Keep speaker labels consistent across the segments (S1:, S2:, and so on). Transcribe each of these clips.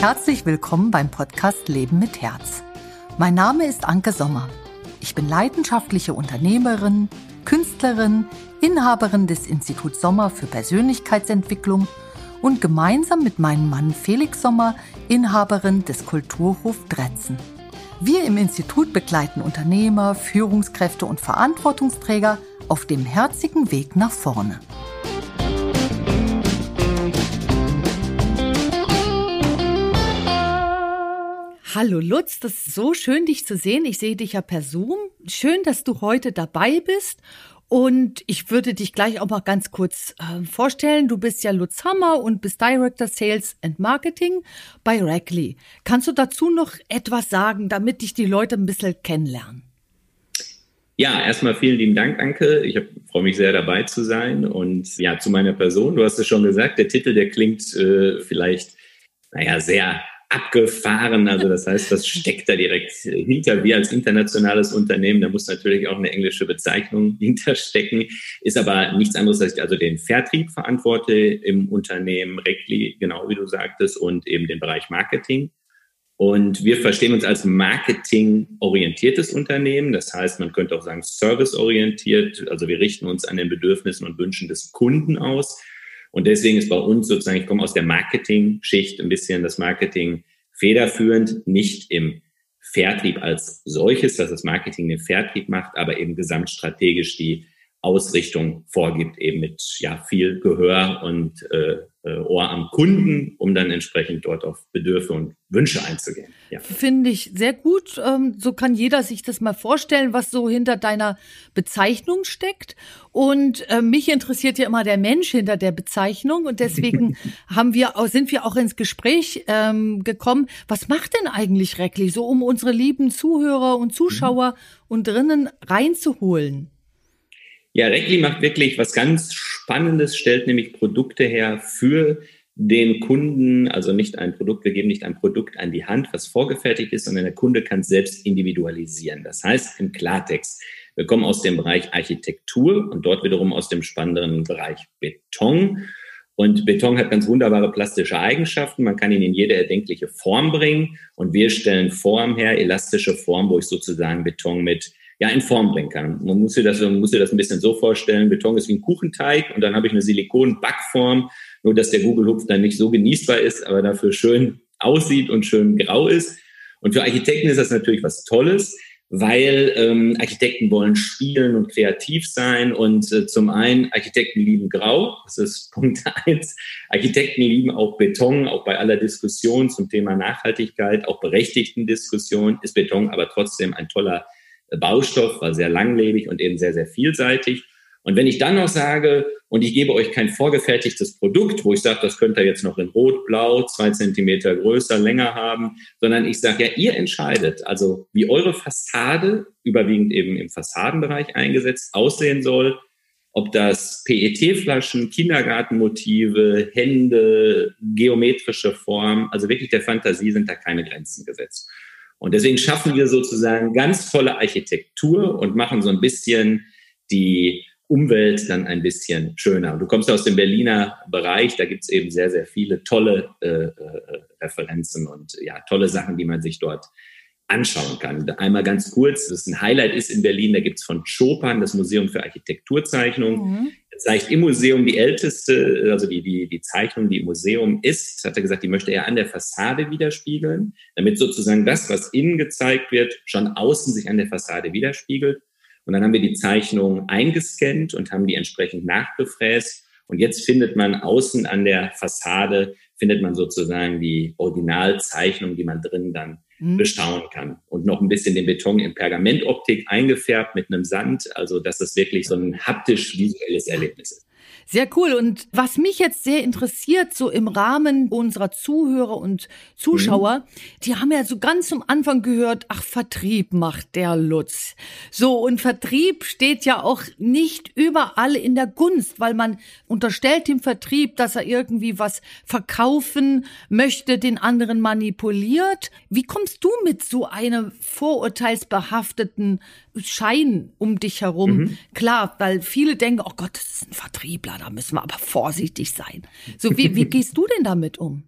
S1: Herzlich willkommen beim Podcast Leben mit Herz. Mein Name ist Anke Sommer. Ich bin leidenschaftliche Unternehmerin, Künstlerin, Inhaberin des Instituts Sommer für Persönlichkeitsentwicklung und gemeinsam mit meinem Mann Felix Sommer Inhaberin des Kulturhof Dretzen. Wir im Institut begleiten Unternehmer, Führungskräfte und Verantwortungsträger auf dem herzigen Weg nach vorne. Hallo Lutz, das ist so schön, dich zu sehen. Ich sehe dich ja per Zoom. Schön, dass du heute dabei bist und ich würde dich gleich auch mal ganz kurz äh, vorstellen. Du bist ja Lutz Hammer und bist Director Sales and Marketing bei Rackley. Kannst du dazu noch etwas sagen, damit dich die Leute ein bisschen kennenlernen?
S2: Ja, erstmal vielen lieben Dank, Anke. Ich freue mich sehr dabei zu sein. Und ja, zu meiner Person, du hast es schon gesagt, der Titel, der klingt äh, vielleicht, naja, sehr abgefahren. Also das heißt, das steckt da direkt hinter. Wir als internationales Unternehmen, da muss natürlich auch eine englische Bezeichnung hinterstecken, ist aber nichts anderes, als ich also den Vertrieb verantworte im Unternehmen Reckli, genau wie du sagtest, und eben den Bereich Marketing. Und wir verstehen uns als marketingorientiertes Unternehmen. Das heißt, man könnte auch sagen serviceorientiert. Also wir richten uns an den Bedürfnissen und Wünschen des Kunden aus und deswegen ist bei uns sozusagen, ich komme aus der Marketing-Schicht, ein bisschen das Marketing federführend, nicht im Vertrieb als solches, dass das Marketing den Vertrieb macht, aber eben gesamtstrategisch die Ausrichtung vorgibt, eben mit ja, viel Gehör und äh, äh, Ohr am Kunden, um dann entsprechend dort auf Bedürfe und Wünsche einzugehen.
S1: Ja. Finde ich sehr gut. Ähm, so kann jeder sich das mal vorstellen, was so hinter deiner Bezeichnung steckt. Und äh, mich interessiert ja immer der Mensch hinter der Bezeichnung. Und deswegen haben wir, sind wir auch ins Gespräch ähm, gekommen. Was macht denn eigentlich Reckli, so um unsere lieben Zuhörer und Zuschauer mhm. und drinnen reinzuholen?
S2: Ja, Reckli macht wirklich was ganz Spannendes, stellt nämlich Produkte her für den Kunden, also nicht ein Produkt, wir geben nicht ein Produkt an die Hand, was vorgefertigt ist, sondern der Kunde kann es selbst individualisieren. Das heißt im Klartext, wir kommen aus dem Bereich Architektur und dort wiederum aus dem spannenderen Bereich Beton. Und Beton hat ganz wunderbare plastische Eigenschaften. Man kann ihn in jede erdenkliche Form bringen. Und wir stellen Form her, elastische Form, wo ich sozusagen Beton mit ja, in Form bringen kann. Man muss sich das, man muss sich das ein bisschen so vorstellen, Beton ist wie ein Kuchenteig und dann habe ich eine Silikon-Backform, nur dass der Google-Hupf dann nicht so genießbar ist, aber dafür schön aussieht und schön grau ist. Und für Architekten ist das natürlich was Tolles, weil ähm, Architekten wollen spielen und kreativ sein. Und äh, zum einen, Architekten lieben Grau, das ist Punkt eins. Architekten lieben auch Beton, auch bei aller Diskussion zum Thema Nachhaltigkeit, auch berechtigten Diskussion, ist Beton aber trotzdem ein toller Baustoff, war sehr langlebig und eben sehr, sehr vielseitig. Und wenn ich dann noch sage, und ich gebe euch kein vorgefertigtes Produkt, wo ich sage, das könnt ihr jetzt noch in Rot, Blau, zwei Zentimeter größer, länger haben, sondern ich sage, ja, ihr entscheidet, also wie eure Fassade, überwiegend eben im Fassadenbereich eingesetzt, aussehen soll, ob das PET-Flaschen, Kindergartenmotive, Hände, geometrische Form, also wirklich der Fantasie sind da keine Grenzen gesetzt. Und deswegen schaffen wir sozusagen ganz tolle Architektur und machen so ein bisschen die Umwelt dann ein bisschen schöner. Du kommst aus dem Berliner Bereich, da gibt's eben sehr, sehr viele tolle äh, äh, Referenzen und ja, tolle Sachen, die man sich dort anschauen kann. Einmal ganz kurz, das ein Highlight ist in Berlin, da gibt's von Chopin das Museum für Architekturzeichnung. Mhm. Er zeigt im Museum die älteste, also die, die, die Zeichnung, die im Museum ist, hat er gesagt, die möchte er an der Fassade widerspiegeln, damit sozusagen das, was innen gezeigt wird, schon außen sich an der Fassade widerspiegelt. Und dann haben wir die Zeichnung eingescannt und haben die entsprechend nachbefräst. Und jetzt findet man außen an der Fassade, findet man sozusagen die Originalzeichnung, die man drin dann mhm. bestaunen kann. Und noch ein bisschen den Beton in Pergamentoptik eingefärbt mit einem Sand, also dass es wirklich so ein haptisch-visuelles Erlebnis ist.
S1: Sehr cool. Und was mich jetzt sehr interessiert, so im Rahmen unserer Zuhörer und Zuschauer, mhm. die haben ja so ganz am Anfang gehört, ach, Vertrieb macht der Lutz. So, und Vertrieb steht ja auch nicht überall in der Gunst, weil man unterstellt dem Vertrieb, dass er irgendwie was verkaufen möchte, den anderen manipuliert. Wie kommst du mit so einem vorurteilsbehafteten Schein um dich herum? Mhm. Klar, weil viele denken, oh Gott, das ist ein Vertrieb Da müssen wir aber vorsichtig sein. So, wie, wie gehst du denn damit um?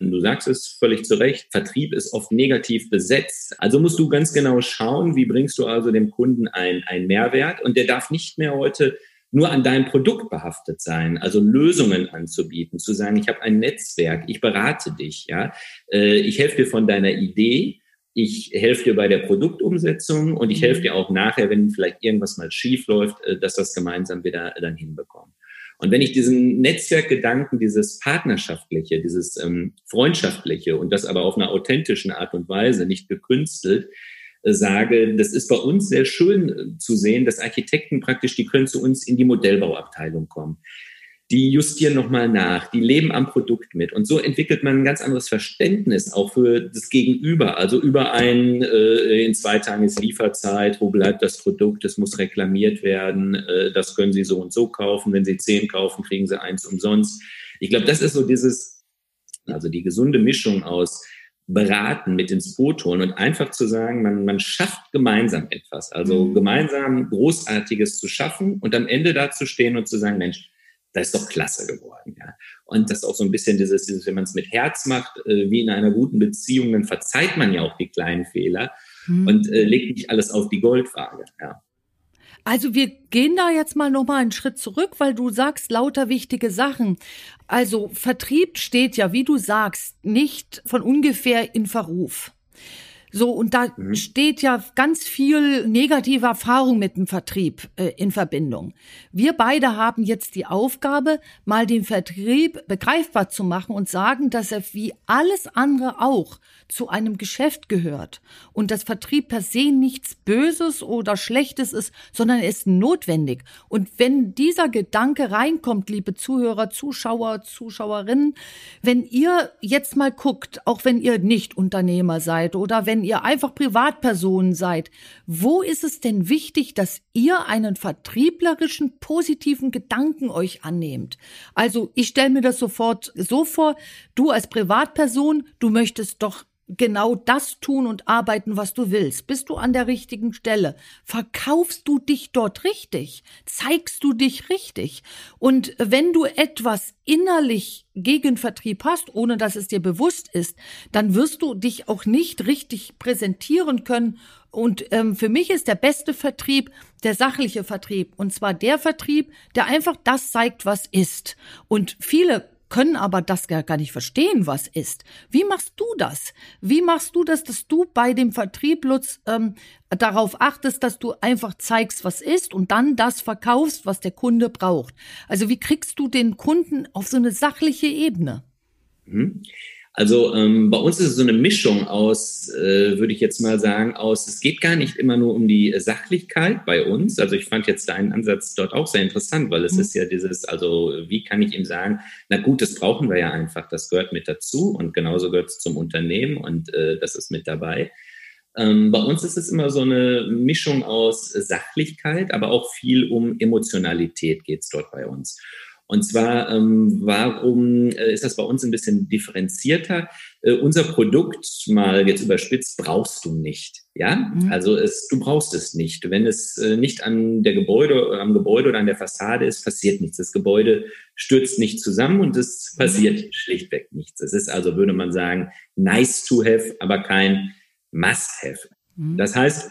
S2: Du sagst es völlig zu Recht, Vertrieb ist oft negativ besetzt. Also musst du ganz genau schauen, wie bringst du also dem Kunden einen Mehrwert und der darf nicht mehr heute nur an deinem Produkt behaftet sein, also Lösungen anzubieten, zu sagen, ich habe ein Netzwerk, ich berate dich, ja, äh, ich helfe dir von deiner Idee, ich helfe dir bei der Produktumsetzung und ich helfe mhm. dir auch nachher, wenn vielleicht irgendwas mal schief läuft, äh, dass das gemeinsam wieder dann hinbekommen. Und wenn ich diesen Netzwerkgedanken, dieses Partnerschaftliche, dieses ähm, Freundschaftliche und das aber auf einer authentischen Art und Weise, nicht gekünstelt, äh, sage, das ist bei uns sehr schön äh, zu sehen, dass Architekten praktisch, die können zu uns in die Modellbauabteilung kommen die justieren nochmal nach, die leben am Produkt mit. Und so entwickelt man ein ganz anderes Verständnis auch für das Gegenüber. Also über ein, äh, in zwei Tagen ist Lieferzeit, wo bleibt das Produkt, es muss reklamiert werden, äh, das können Sie so und so kaufen. Wenn Sie zehn kaufen, kriegen Sie eins umsonst. Ich glaube, das ist so dieses, also die gesunde Mischung aus beraten, mit ins Boot holen und einfach zu sagen, man, man schafft gemeinsam etwas. Also mhm. gemeinsam Großartiges zu schaffen und am Ende da zu stehen und zu sagen, Mensch, das ist doch klasse geworden. Ja. Und das ist auch so ein bisschen dieses, dieses wenn man es mit Herz macht, äh, wie in einer guten Beziehung, dann verzeiht man ja auch die kleinen Fehler hm. und äh, legt nicht alles auf die Goldwaage. Ja.
S1: Also wir gehen da jetzt mal noch mal einen Schritt zurück, weil du sagst lauter wichtige Sachen. Also Vertrieb steht ja, wie du sagst, nicht von ungefähr in Verruf. So, und da mhm. steht ja ganz viel negative Erfahrung mit dem Vertrieb äh, in Verbindung. Wir beide haben jetzt die Aufgabe, mal den Vertrieb begreifbar zu machen und sagen, dass er wie alles andere auch zu einem Geschäft gehört und dass Vertrieb per se nichts Böses oder Schlechtes ist, sondern er ist notwendig. Und wenn dieser Gedanke reinkommt, liebe Zuhörer, Zuschauer, Zuschauerinnen, wenn ihr jetzt mal guckt, auch wenn ihr nicht Unternehmer seid oder wenn ihr einfach Privatpersonen seid, wo ist es denn wichtig, dass ihr einen vertrieblerischen, positiven Gedanken euch annehmt? Also ich stelle mir das sofort so vor, du als Privatperson, du möchtest doch genau das tun und arbeiten, was du willst? Bist du an der richtigen Stelle? Verkaufst du dich dort richtig? Zeigst du dich richtig? Und wenn du etwas innerlich gegen Vertrieb hast, ohne dass es dir bewusst ist, dann wirst du dich auch nicht richtig präsentieren können. Und ähm, für mich ist der beste Vertrieb der sachliche Vertrieb. Und zwar der Vertrieb, der einfach das zeigt, was ist. Und viele können aber das gar nicht verstehen, was ist. Wie machst du das? Wie machst du das, dass du bei dem Vertrieb, Lutz, ähm, darauf achtest, dass du einfach zeigst, was ist und dann das verkaufst, was der Kunde braucht? Also wie kriegst du den Kunden auf so eine sachliche Ebene?
S2: Mhm. Also ähm, bei uns ist es so eine Mischung aus, äh, würde ich jetzt mal sagen, aus, es geht gar nicht immer nur um die Sachlichkeit bei uns. Also ich fand jetzt deinen Ansatz dort auch sehr interessant, weil es mhm. ist ja dieses, also wie kann ich ihm sagen, na gut, das brauchen wir ja einfach, das gehört mit dazu und genauso gehört es zum Unternehmen und äh, das ist mit dabei. Ähm, bei uns ist es immer so eine Mischung aus Sachlichkeit, aber auch viel um Emotionalität geht es dort bei uns. Und zwar, ähm, warum äh, ist das bei uns ein bisschen differenzierter? Äh, unser Produkt, mal jetzt überspitzt, brauchst du nicht. Ja, mhm. also es, du brauchst es nicht. Wenn es äh, nicht an der Gebäude, am Gebäude oder an der Fassade ist, passiert nichts. Das Gebäude stürzt nicht zusammen und es mhm. passiert mhm. schlichtweg nichts. Es ist also, würde man sagen, nice to have, aber kein must have. Mhm. Das heißt,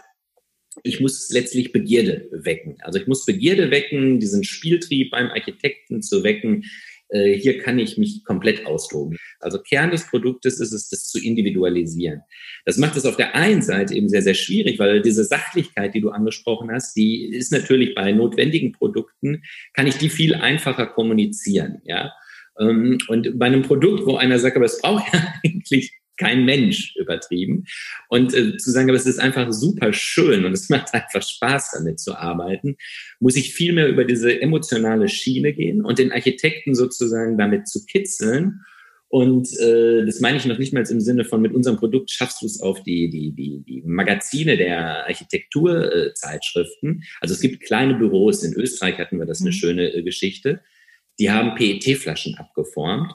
S2: ich muss letztlich Begierde wecken. Also ich muss Begierde wecken, diesen Spieltrieb beim Architekten zu wecken. Äh, hier kann ich mich komplett austoben. Also Kern des Produktes ist es, das zu individualisieren. Das macht es auf der einen Seite eben sehr, sehr schwierig, weil diese Sachlichkeit, die du angesprochen hast, die ist natürlich bei notwendigen Produkten, kann ich die viel einfacher kommunizieren, ja. Ähm, und bei einem Produkt, wo einer sagt, aber es braucht ja eigentlich kein Mensch übertrieben. Und äh, zu sagen, aber es ist einfach super schön und es macht einfach Spaß, damit zu arbeiten, muss ich viel mehr über diese emotionale Schiene gehen und den Architekten sozusagen damit zu kitzeln. Und äh, das meine ich noch nicht mal im Sinne von, mit unserem Produkt schaffst du es auf die, die, die, die Magazine der Architekturzeitschriften. Äh, also es gibt kleine Büros, in Österreich hatten wir das eine mhm. schöne äh, Geschichte, die haben PET-Flaschen abgeformt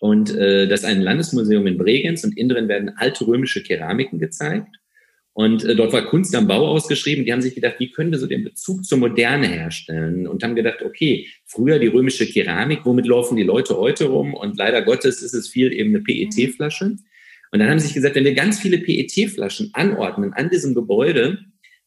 S2: und äh, das ist ein Landesmuseum in Bregenz und innen drin werden alte römische Keramiken gezeigt. Und äh, dort war Kunst am Bau ausgeschrieben. Die haben sich gedacht, wie können wir so den Bezug zur Moderne herstellen? Und haben gedacht, okay, früher die römische Keramik, womit laufen die Leute heute rum? Und leider Gottes ist es viel eben eine PET-Flasche. Und dann haben sie sich gesagt, wenn wir ganz viele PET-Flaschen anordnen an diesem Gebäude,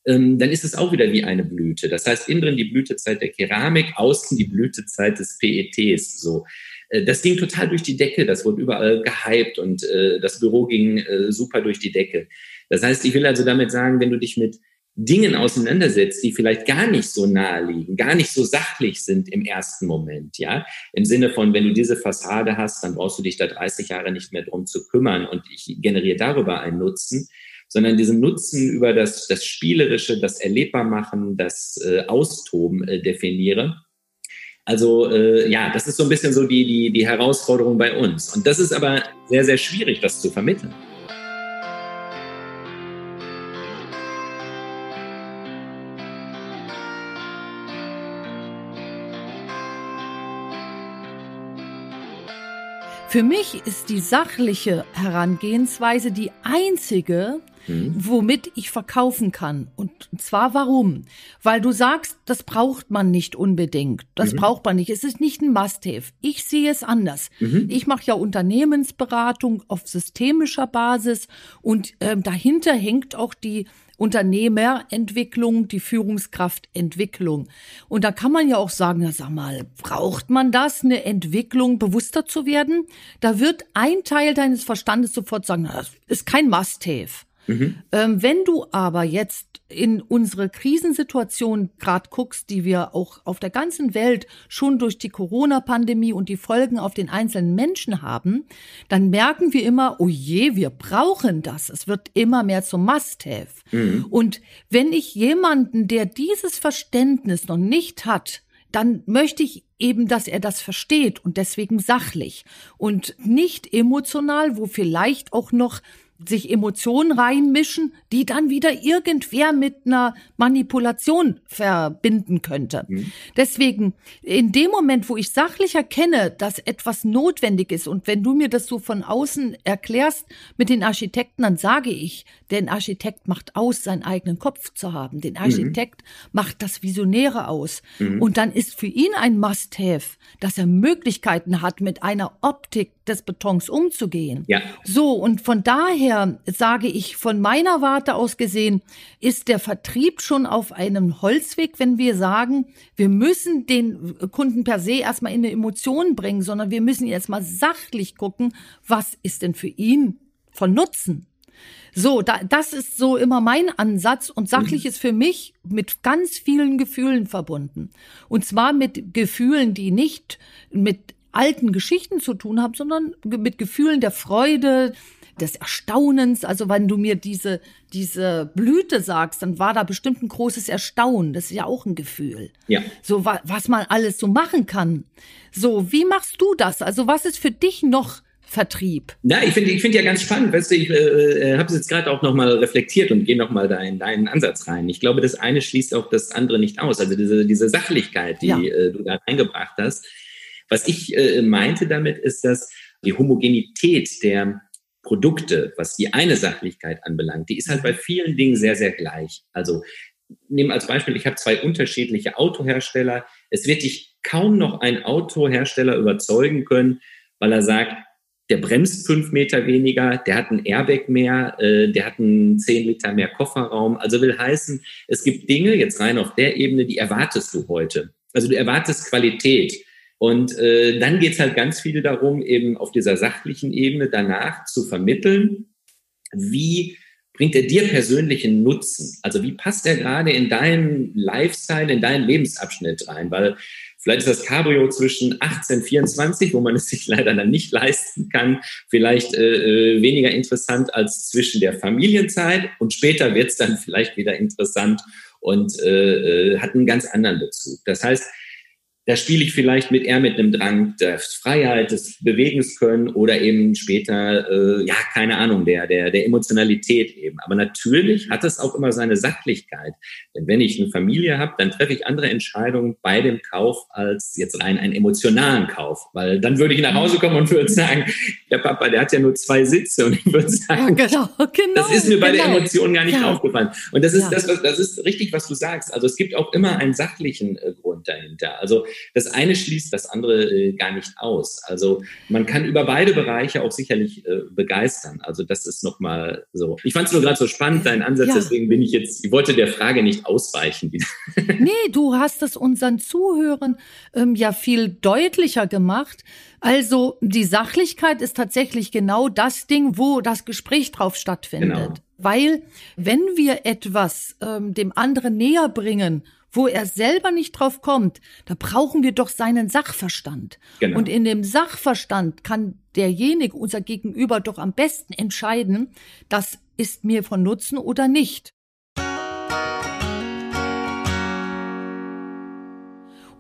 S2: ähm, dann ist es auch wieder wie eine Blüte. Das heißt, innen drin die Blütezeit der Keramik, außen die Blütezeit des PETs. So. Äh, das ging total durch die Decke, das wurde überall gehypt und äh, das Büro ging äh, super durch die Decke. Das heißt, ich will also damit sagen, wenn du dich mit Dingen auseinandersetzt, die vielleicht gar nicht so nahe liegen, gar nicht so sachlich sind im ersten Moment, ja, im Sinne von, wenn du diese Fassade hast, dann brauchst du dich da 30 Jahre nicht mehr drum zu kümmern und ich generiere darüber einen Nutzen, sondern diesen Nutzen über das, das Spielerische, das Erlebbarmachen, das äh, Austoben äh, definiere. Also äh, ja, das ist so ein bisschen so die, die, die Herausforderung bei uns. Und das ist aber sehr, sehr schwierig, das zu vermitteln.
S1: Für mich ist die sachliche Herangehensweise die einzige, mhm. womit ich verkaufen kann. Und zwar warum? Weil du sagst, das braucht man nicht unbedingt. Das mhm. braucht man nicht. Es ist nicht ein Must-have. Ich sehe es anders. Mhm. Ich mache ja Unternehmensberatung auf systemischer Basis und ähm, dahinter hängt auch die Unternehmerentwicklung, die Führungskraftentwicklung. Und da kann man ja auch sagen, na sag mal, braucht man das, eine Entwicklung bewusster zu werden? Da wird ein Teil deines Verstandes sofort sagen, na, das ist kein Must-have. Mhm. Ähm, wenn du aber jetzt in unsere Krisensituation gerade guckst, die wir auch auf der ganzen Welt schon durch die Corona-Pandemie und die Folgen auf den einzelnen Menschen haben, dann merken wir immer, oh je, wir brauchen das. Es wird immer mehr zum Must-Have. Mhm. Und wenn ich jemanden, der dieses Verständnis noch nicht hat, dann möchte ich eben, dass er das versteht und deswegen sachlich und nicht emotional, wo vielleicht auch noch sich Emotionen reinmischen, die dann wieder irgendwer mit einer Manipulation verbinden könnte. Mhm. Deswegen, in dem Moment, wo ich sachlich erkenne, dass etwas notwendig ist und wenn du mir das so von außen erklärst mit den Architekten, dann sage ich, der Architekt macht aus, seinen eigenen Kopf zu haben. Den mhm. Architekt mhm. macht das Visionäre aus. Mhm. Und dann ist für ihn ein Must-Have, dass er Möglichkeiten hat, mit einer Optik des Betons umzugehen. Ja. So, und von daher sage ich, von meiner Warte aus gesehen, ist der Vertrieb schon auf einem Holzweg, wenn wir sagen, wir müssen den Kunden per se erstmal in eine Emotion bringen, sondern wir müssen erstmal sachlich gucken, was ist denn für ihn von Nutzen? So, da, das ist so immer mein Ansatz und sachlich ist für mich mit ganz vielen Gefühlen verbunden. Und zwar mit Gefühlen, die nicht mit alten Geschichten zu tun haben, sondern mit Gefühlen der Freude, des Erstaunens. Also wenn du mir diese, diese Blüte sagst, dann war da bestimmt ein großes Erstaunen. Das ist ja auch ein Gefühl. Ja. So, wa was man alles so machen kann. So, wie machst du das? Also was ist für dich noch Vertrieb?
S2: Na, ich finde ich finde ja ganz spannend. Weißt du, ich äh, äh habe es jetzt gerade auch nochmal reflektiert und gehe nochmal da in deinen Ansatz rein. Ich glaube, das eine schließt auch das andere nicht aus. Also diese, diese Sachlichkeit, die ja. äh, du da reingebracht hast was ich äh, meinte damit ist, dass die Homogenität der Produkte, was die eine Sachlichkeit anbelangt, die ist halt bei vielen Dingen sehr, sehr gleich. Also nehmen als Beispiel, ich habe zwei unterschiedliche Autohersteller. Es wird dich kaum noch ein Autohersteller überzeugen können, weil er sagt, der bremst fünf Meter weniger, der hat ein Airbag mehr, äh, der hat einen zehn Liter mehr Kofferraum. Also will heißen, es gibt Dinge jetzt rein auf der Ebene, die erwartest du heute. Also du erwartest Qualität. Und äh, dann geht es halt ganz viel darum, eben auf dieser sachlichen Ebene danach zu vermitteln, wie bringt er dir persönlichen Nutzen? Also wie passt er gerade in deinen Lifestyle, in deinen Lebensabschnitt rein? Weil vielleicht ist das Cabrio zwischen 18, 24, wo man es sich leider dann nicht leisten kann, vielleicht äh, äh, weniger interessant als zwischen der Familienzeit und später wird es dann vielleicht wieder interessant und äh, äh, hat einen ganz anderen Bezug. Das heißt, da spiele ich vielleicht mit eher mit einem Drang der Freiheit, des Bewegens können oder eben später, äh, ja, keine Ahnung, der, der, der Emotionalität eben. Aber natürlich hat es auch immer seine Sachlichkeit. Denn wenn ich eine Familie habe, dann treffe ich andere Entscheidungen bei dem Kauf als jetzt rein einen emotionalen Kauf. Weil dann würde ich nach Hause kommen und würde sagen, der Papa, der hat ja nur zwei Sitze und ich würde sagen, ja, genau, genau, das ist mir bei genau. der Emotion gar nicht ja. aufgefallen. Und das ist, ja. das, das ist richtig, was du sagst. Also es gibt auch immer einen sachlichen äh, Grund dahinter. Also das eine schließt das andere äh, gar nicht aus. Also man kann über beide Bereiche auch sicherlich äh, begeistern. Also das ist nochmal so. Ich fand es nur gerade so spannend, dein Ansatz, ja. deswegen bin ich jetzt, ich wollte der Frage nicht ausweichen.
S1: nee, du hast es unseren Zuhörern ähm, ja viel deutlicher gemacht. Also die Sachlichkeit ist tatsächlich genau das Ding, wo das Gespräch drauf stattfindet. Genau. Weil wenn wir etwas ähm, dem anderen näher bringen wo er selber nicht drauf kommt, da brauchen wir doch seinen Sachverstand. Genau. Und in dem Sachverstand kann derjenige, unser Gegenüber, doch am besten entscheiden, das ist mir von Nutzen oder nicht.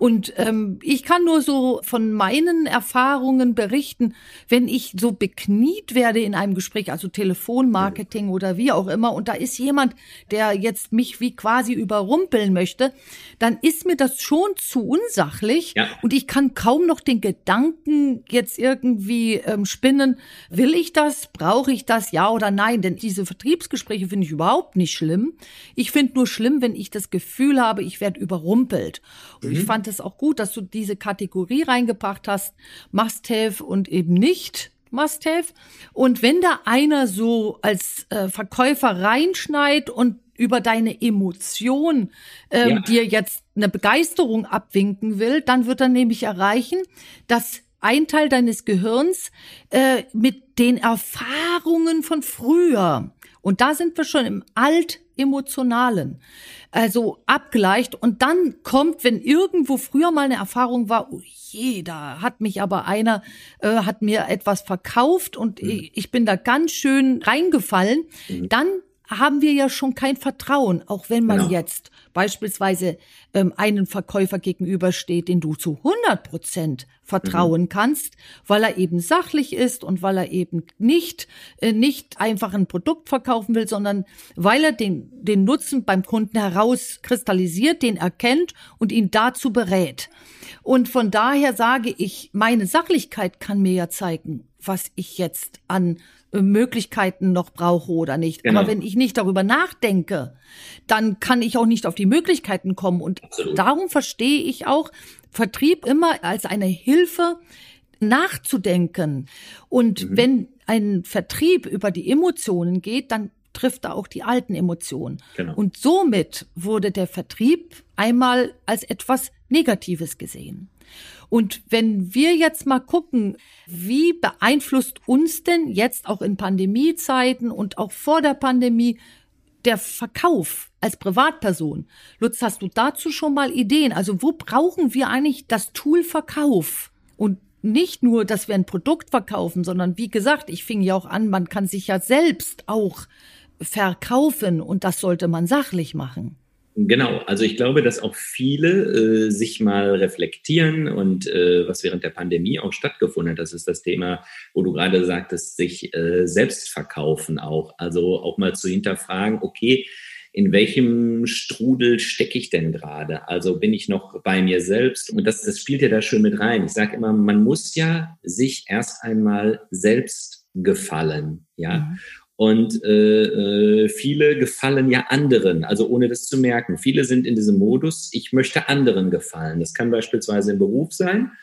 S1: Und ähm, ich kann nur so von meinen Erfahrungen berichten, wenn ich so bekniet werde in einem Gespräch, also Telefonmarketing oder wie auch immer, und da ist jemand, der jetzt mich wie quasi überrumpeln möchte, dann ist mir das schon zu unsachlich ja. und ich kann kaum noch den Gedanken jetzt irgendwie ähm, spinnen, will ich das, brauche ich das, ja oder nein? Denn diese Vertriebsgespräche finde ich überhaupt nicht schlimm. Ich finde nur schlimm, wenn ich das Gefühl habe, ich werde überrumpelt. Und mhm. ich fand es auch gut, dass du diese Kategorie reingebracht hast, Must-Have und eben nicht Must-Have. Und wenn da einer so als äh, Verkäufer reinschneit und über deine Emotion ähm, ja. dir jetzt eine Begeisterung abwinken will, dann wird er nämlich erreichen, dass ein Teil deines Gehirns äh, mit den Erfahrungen von früher, und da sind wir schon im Altemotionalen, also abgleicht und dann kommt, wenn irgendwo früher mal eine Erfahrung war, oh je, da hat mich aber einer, äh, hat mir etwas verkauft und mhm. ich, ich, bin da ganz schön reingefallen, mhm. dann haben wir ja schon kein Vertrauen, auch wenn man genau. jetzt beispielsweise ähm, einen Verkäufer gegenübersteht, den du zu 100 Prozent vertrauen mhm. kannst, weil er eben sachlich ist und weil er eben nicht äh, nicht einfach ein Produkt verkaufen will, sondern weil er den den Nutzen beim Kunden herauskristallisiert, den erkennt und ihn dazu berät. Und von daher sage ich, meine Sachlichkeit kann mir ja zeigen, was ich jetzt an Möglichkeiten noch brauche oder nicht. Genau. Aber wenn ich nicht darüber nachdenke, dann kann ich auch nicht auf die Möglichkeiten kommen. Und Absolut. darum verstehe ich auch Vertrieb immer als eine Hilfe, nachzudenken. Und mhm. wenn ein Vertrieb über die Emotionen geht, dann trifft er auch die alten Emotionen. Genau. Und somit wurde der Vertrieb einmal als etwas Negatives gesehen. Und wenn wir jetzt mal gucken, wie beeinflusst uns denn jetzt auch in Pandemiezeiten und auch vor der Pandemie der Verkauf als Privatperson? Lutz, hast du dazu schon mal Ideen? Also wo brauchen wir eigentlich das Tool Verkauf? Und nicht nur, dass wir ein Produkt verkaufen, sondern wie gesagt, ich fing ja auch an, man kann sich ja selbst auch verkaufen und das sollte man sachlich machen.
S2: Genau, also ich glaube, dass auch viele äh, sich mal reflektieren und äh, was während der Pandemie auch stattgefunden hat, das ist das Thema, wo du gerade sagtest, sich äh, selbst verkaufen auch. Also auch mal zu hinterfragen, okay, in welchem Strudel stecke ich denn gerade? Also bin ich noch bei mir selbst? Und das, das spielt ja da schön mit rein. Ich sage immer, man muss ja sich erst einmal selbst gefallen, ja. Mhm. Und äh, äh, viele gefallen ja anderen, also ohne das zu merken. Viele sind in diesem Modus, ich möchte anderen gefallen. Das kann beispielsweise im Beruf sein.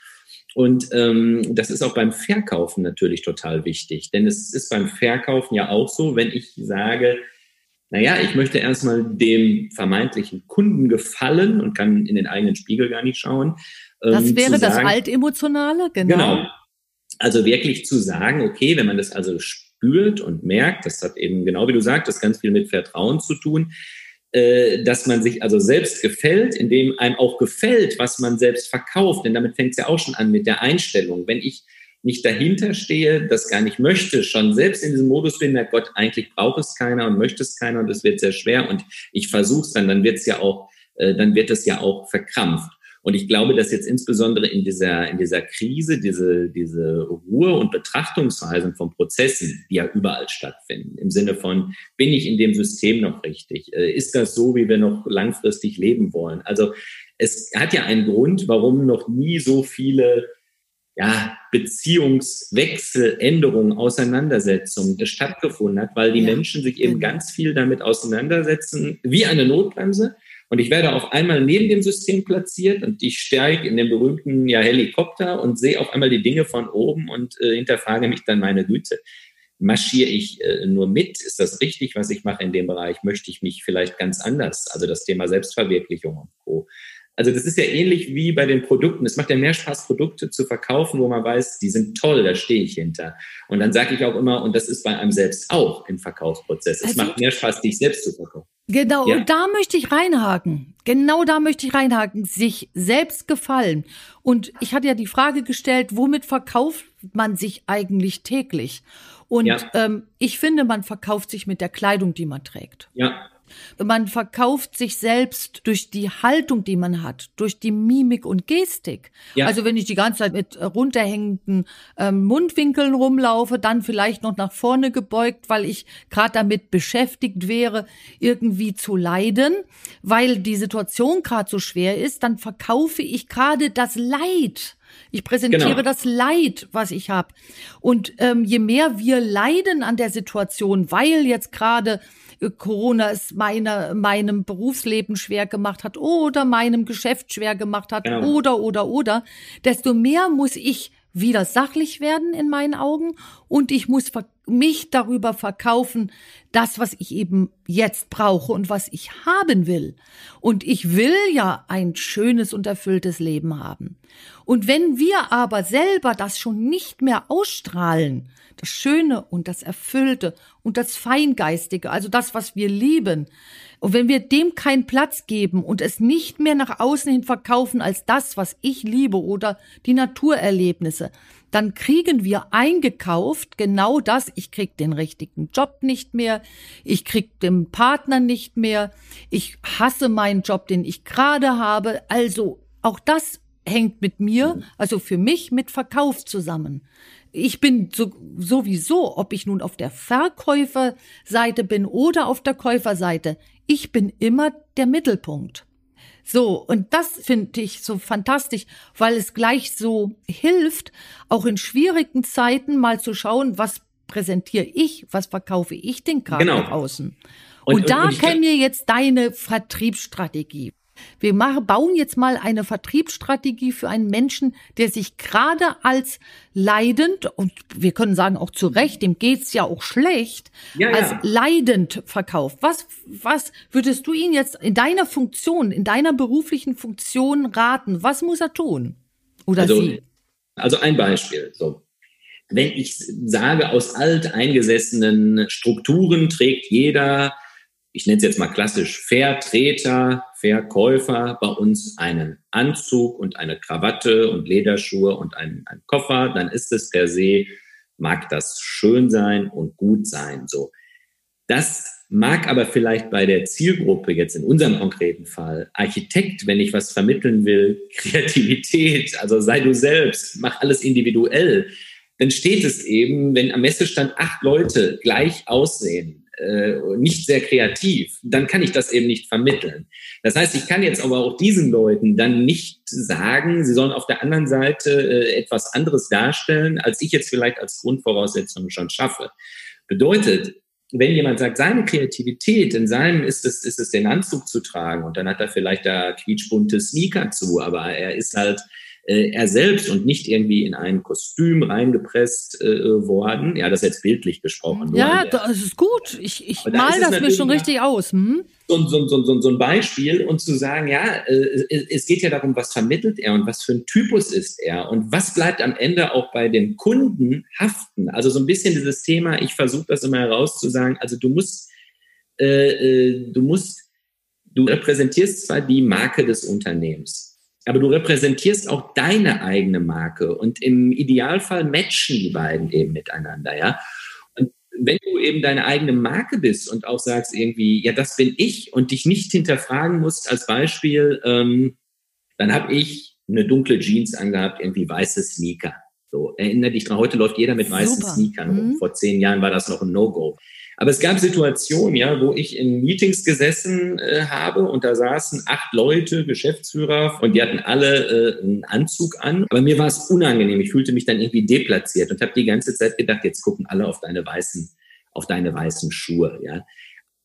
S2: Und ähm, das ist auch beim Verkaufen natürlich total wichtig. Denn es ist beim Verkaufen ja auch so, wenn ich sage, naja, ich möchte erstmal dem vermeintlichen Kunden gefallen und kann in den eigenen Spiegel gar nicht schauen.
S1: Ähm, das wäre sagen, das Altemotionale, genau. Genau.
S2: Also wirklich zu sagen, okay, wenn man das also spürt und merkt, das hat eben genau wie du sagtest, ganz viel mit Vertrauen zu tun, äh, dass man sich also selbst gefällt, indem einem auch gefällt, was man selbst verkauft. Denn damit fängt es ja auch schon an mit der Einstellung. Wenn ich nicht dahinter stehe, das gar nicht möchte, schon selbst in diesem Modus bin, merkt Gott, eigentlich braucht es keiner und möchte es keiner und es wird sehr schwer und ich versuche es dann, dann wird es ja auch, äh, dann wird es ja auch verkrampft. Und ich glaube, dass jetzt insbesondere in dieser, in dieser Krise diese, diese Ruhe und Betrachtungsweisen von Prozessen, die ja überall stattfinden, im Sinne von, bin ich in dem System noch richtig? Äh, ist das so, wie wir noch langfristig leben wollen? Also es hat ja einen Grund, warum noch nie so viele ja, Beziehungswechsel, Änderungen, Auseinandersetzungen stattgefunden hat, weil die ja, Menschen sich eben genau. ganz viel damit auseinandersetzen, wie eine Notbremse. Und ich werde auf einmal neben dem System platziert und ich steige in den berühmten ja, Helikopter und sehe auf einmal die Dinge von oben und äh, hinterfrage mich dann meine Güte. Marschiere ich äh, nur mit? Ist das richtig, was ich mache in dem Bereich? Möchte ich mich vielleicht ganz anders? Also das Thema Selbstverwirklichung und Co. Also das ist ja ähnlich wie bei den Produkten. Es macht ja mehr Spaß, Produkte zu verkaufen, wo man weiß, die sind toll, da stehe ich hinter. Und dann sage ich auch immer, und das ist bei einem selbst auch im Verkaufsprozess. Es also, macht mehr Spaß, dich selbst zu verkaufen.
S1: Genau, ja. und da möchte ich reinhaken. Genau da möchte ich reinhaken. Sich selbst gefallen. Und ich hatte ja die Frage gestellt, womit verkauft man sich eigentlich täglich? Und ja. ähm, ich finde, man verkauft sich mit der Kleidung, die man trägt.
S2: Ja.
S1: Man verkauft sich selbst durch die Haltung, die man hat, durch die Mimik und Gestik. Ja. Also wenn ich die ganze Zeit mit runterhängenden ähm, Mundwinkeln rumlaufe, dann vielleicht noch nach vorne gebeugt, weil ich gerade damit beschäftigt wäre, irgendwie zu leiden, weil die Situation gerade so schwer ist, dann verkaufe ich gerade das Leid. Ich präsentiere genau. das Leid, was ich habe. Und ähm, je mehr wir leiden an der Situation, weil jetzt gerade Corona es meine, meinem Berufsleben schwer gemacht hat oder meinem Geschäft schwer gemacht hat ja. oder, oder, oder, desto mehr muss ich wieder sachlich werden in meinen Augen und ich muss mich darüber verkaufen, das, was ich eben jetzt brauche und was ich haben will. Und ich will ja ein schönes und erfülltes Leben haben. Und wenn wir aber selber das schon nicht mehr ausstrahlen, das Schöne und das Erfüllte und das Feingeistige, also das, was wir lieben. Und wenn wir dem keinen Platz geben und es nicht mehr nach außen hin verkaufen als das, was ich liebe oder die Naturerlebnisse, dann kriegen wir eingekauft genau das. Ich krieg den richtigen Job nicht mehr. Ich krieg den Partner nicht mehr. Ich hasse meinen Job, den ich gerade habe. Also auch das hängt mit mir, also für mich mit Verkauf zusammen ich bin so, sowieso, ob ich nun auf der Verkäuferseite bin oder auf der Käuferseite, ich bin immer der Mittelpunkt. So, und das finde ich so fantastisch, weil es gleich so hilft, auch in schwierigen Zeiten mal zu schauen, was präsentiere ich, was verkaufe ich denn gerade genau. nach außen. Und, und, und da käme mir jetzt deine Vertriebsstrategie. Wir machen, bauen jetzt mal eine Vertriebsstrategie für einen Menschen, der sich gerade als leidend, und wir können sagen auch zu Recht, dem geht's ja auch schlecht, ja, als ja. leidend verkauft. Was, was würdest du ihn jetzt in deiner Funktion, in deiner beruflichen Funktion raten? Was muss er tun? Oder
S2: also,
S1: sie?
S2: Also ein Beispiel. So. Wenn ich sage, aus alteingesessenen Strukturen trägt jeder ich nenne es jetzt mal klassisch Vertreter, Verkäufer bei uns einen Anzug und eine Krawatte und Lederschuhe und einen, einen Koffer, dann ist es per se, mag das schön sein und gut sein, so. Das mag aber vielleicht bei der Zielgruppe jetzt in unserem konkreten Fall Architekt, wenn ich was vermitteln will, Kreativität, also sei du selbst, mach alles individuell, dann steht es eben, wenn am Messestand acht Leute gleich aussehen, äh, nicht sehr kreativ, dann kann ich das eben nicht vermitteln. Das heißt, ich kann jetzt aber auch diesen Leuten dann nicht sagen, sie sollen auf der anderen Seite äh, etwas anderes darstellen, als ich jetzt vielleicht als Grundvoraussetzung schon schaffe. Bedeutet, wenn jemand sagt, seine Kreativität, in seinem ist es, ist es den Anzug zu tragen und dann hat er vielleicht da quietschbunte Sneaker zu, aber er ist halt äh, er selbst und nicht irgendwie in ein Kostüm reingepresst äh, worden. Ja, das ist jetzt bildlich gesprochen.
S1: Ja, das ist gut. Ich, ich mal das mir schon richtig aus. Hm?
S2: So, so, so, so, so ein Beispiel und zu sagen, ja, äh, es geht ja darum, was vermittelt er und was für ein Typus ist er und was bleibt am Ende auch bei dem Kunden haften. Also so ein bisschen dieses Thema, ich versuche das immer herauszusagen, also du musst, äh, äh, du musst, du repräsentierst zwar die Marke des Unternehmens, aber du repräsentierst auch deine eigene Marke und im Idealfall matchen die beiden eben miteinander, ja. Und wenn du eben deine eigene Marke bist und auch sagst irgendwie, ja, das bin ich und dich nicht hinterfragen musst als Beispiel, ähm, dann habe ich eine dunkle Jeans angehabt, irgendwie weiße Sneaker. So, erinnere dich dran, heute läuft jeder mit weißen Super. Sneakern rum. Mhm. Vor zehn Jahren war das noch ein No-Go. Aber es gab Situationen, ja, wo ich in Meetings gesessen äh, habe und da saßen acht Leute, Geschäftsführer, und die hatten alle äh, einen Anzug an. Aber mir war es unangenehm. Ich fühlte mich dann irgendwie deplatziert und habe die ganze Zeit gedacht, jetzt gucken alle auf deine weißen, auf deine weißen Schuhe, ja.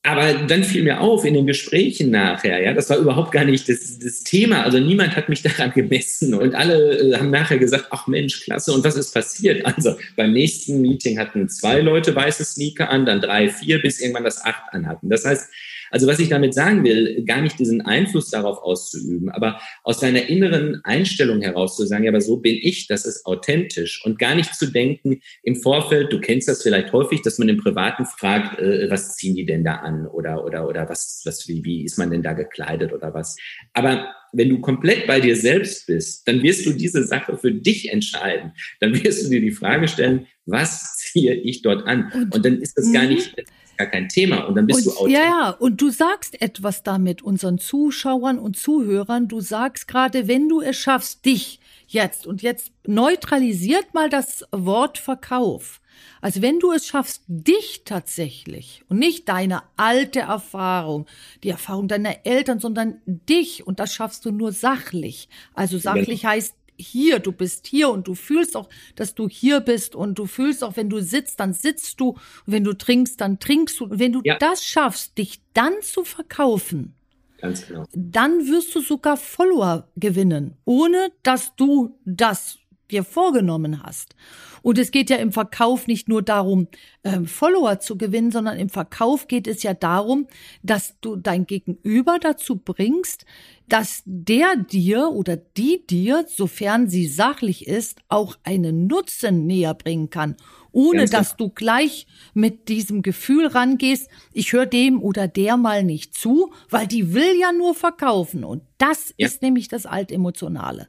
S2: Aber dann fiel mir auf in den Gesprächen nachher, ja, das war überhaupt gar nicht das, das Thema. Also niemand hat mich daran gemessen und alle äh, haben nachher gesagt, ach Mensch, klasse. Und was ist passiert? Also beim nächsten Meeting hatten zwei Leute weiße Sneaker an, dann drei, vier, bis irgendwann das acht anhatten. Das heißt, also was ich damit sagen will, gar nicht diesen Einfluss darauf auszuüben, aber aus deiner inneren Einstellung heraus zu sagen, ja, aber so bin ich, das ist authentisch und gar nicht zu denken im Vorfeld, du kennst das vielleicht häufig, dass man im Privaten fragt, äh, was ziehen die denn da an oder oder oder was was wie wie ist man denn da gekleidet oder was. Aber wenn du komplett bei dir selbst bist, dann wirst du diese Sache für dich entscheiden. Dann wirst du dir die Frage stellen, was ziehe ich dort an? Und, und dann ist das gar mhm. nicht gar kein Thema und dann bist
S1: und,
S2: du authentisch.
S1: Ja, ja, und du sagst etwas damit unseren Zuschauern und Zuhörern. Du sagst gerade, wenn du es schaffst, dich jetzt und jetzt neutralisiert mal das Wort Verkauf. Also wenn du es schaffst, dich tatsächlich und nicht deine alte Erfahrung, die Erfahrung deiner Eltern, sondern dich und das schaffst du nur sachlich. Also sachlich genau. heißt hier, du bist hier und du fühlst auch, dass du hier bist und du fühlst auch, wenn du sitzt, dann sitzt du und wenn du trinkst, dann trinkst du. Und wenn du ja. das schaffst, dich dann zu verkaufen,
S2: Ganz genau.
S1: dann wirst du sogar Follower gewinnen, ohne dass du das dir vorgenommen hast. Und es geht ja im Verkauf nicht nur darum, ähm, Follower zu gewinnen, sondern im Verkauf geht es ja darum, dass du dein Gegenüber dazu bringst, dass der dir oder die dir, sofern sie sachlich ist, auch einen Nutzen näher bringen kann, ohne dass du gleich mit diesem Gefühl rangehst, ich höre dem oder der mal nicht zu, weil die will ja nur verkaufen. Und das ja. ist nämlich das Altemotionale.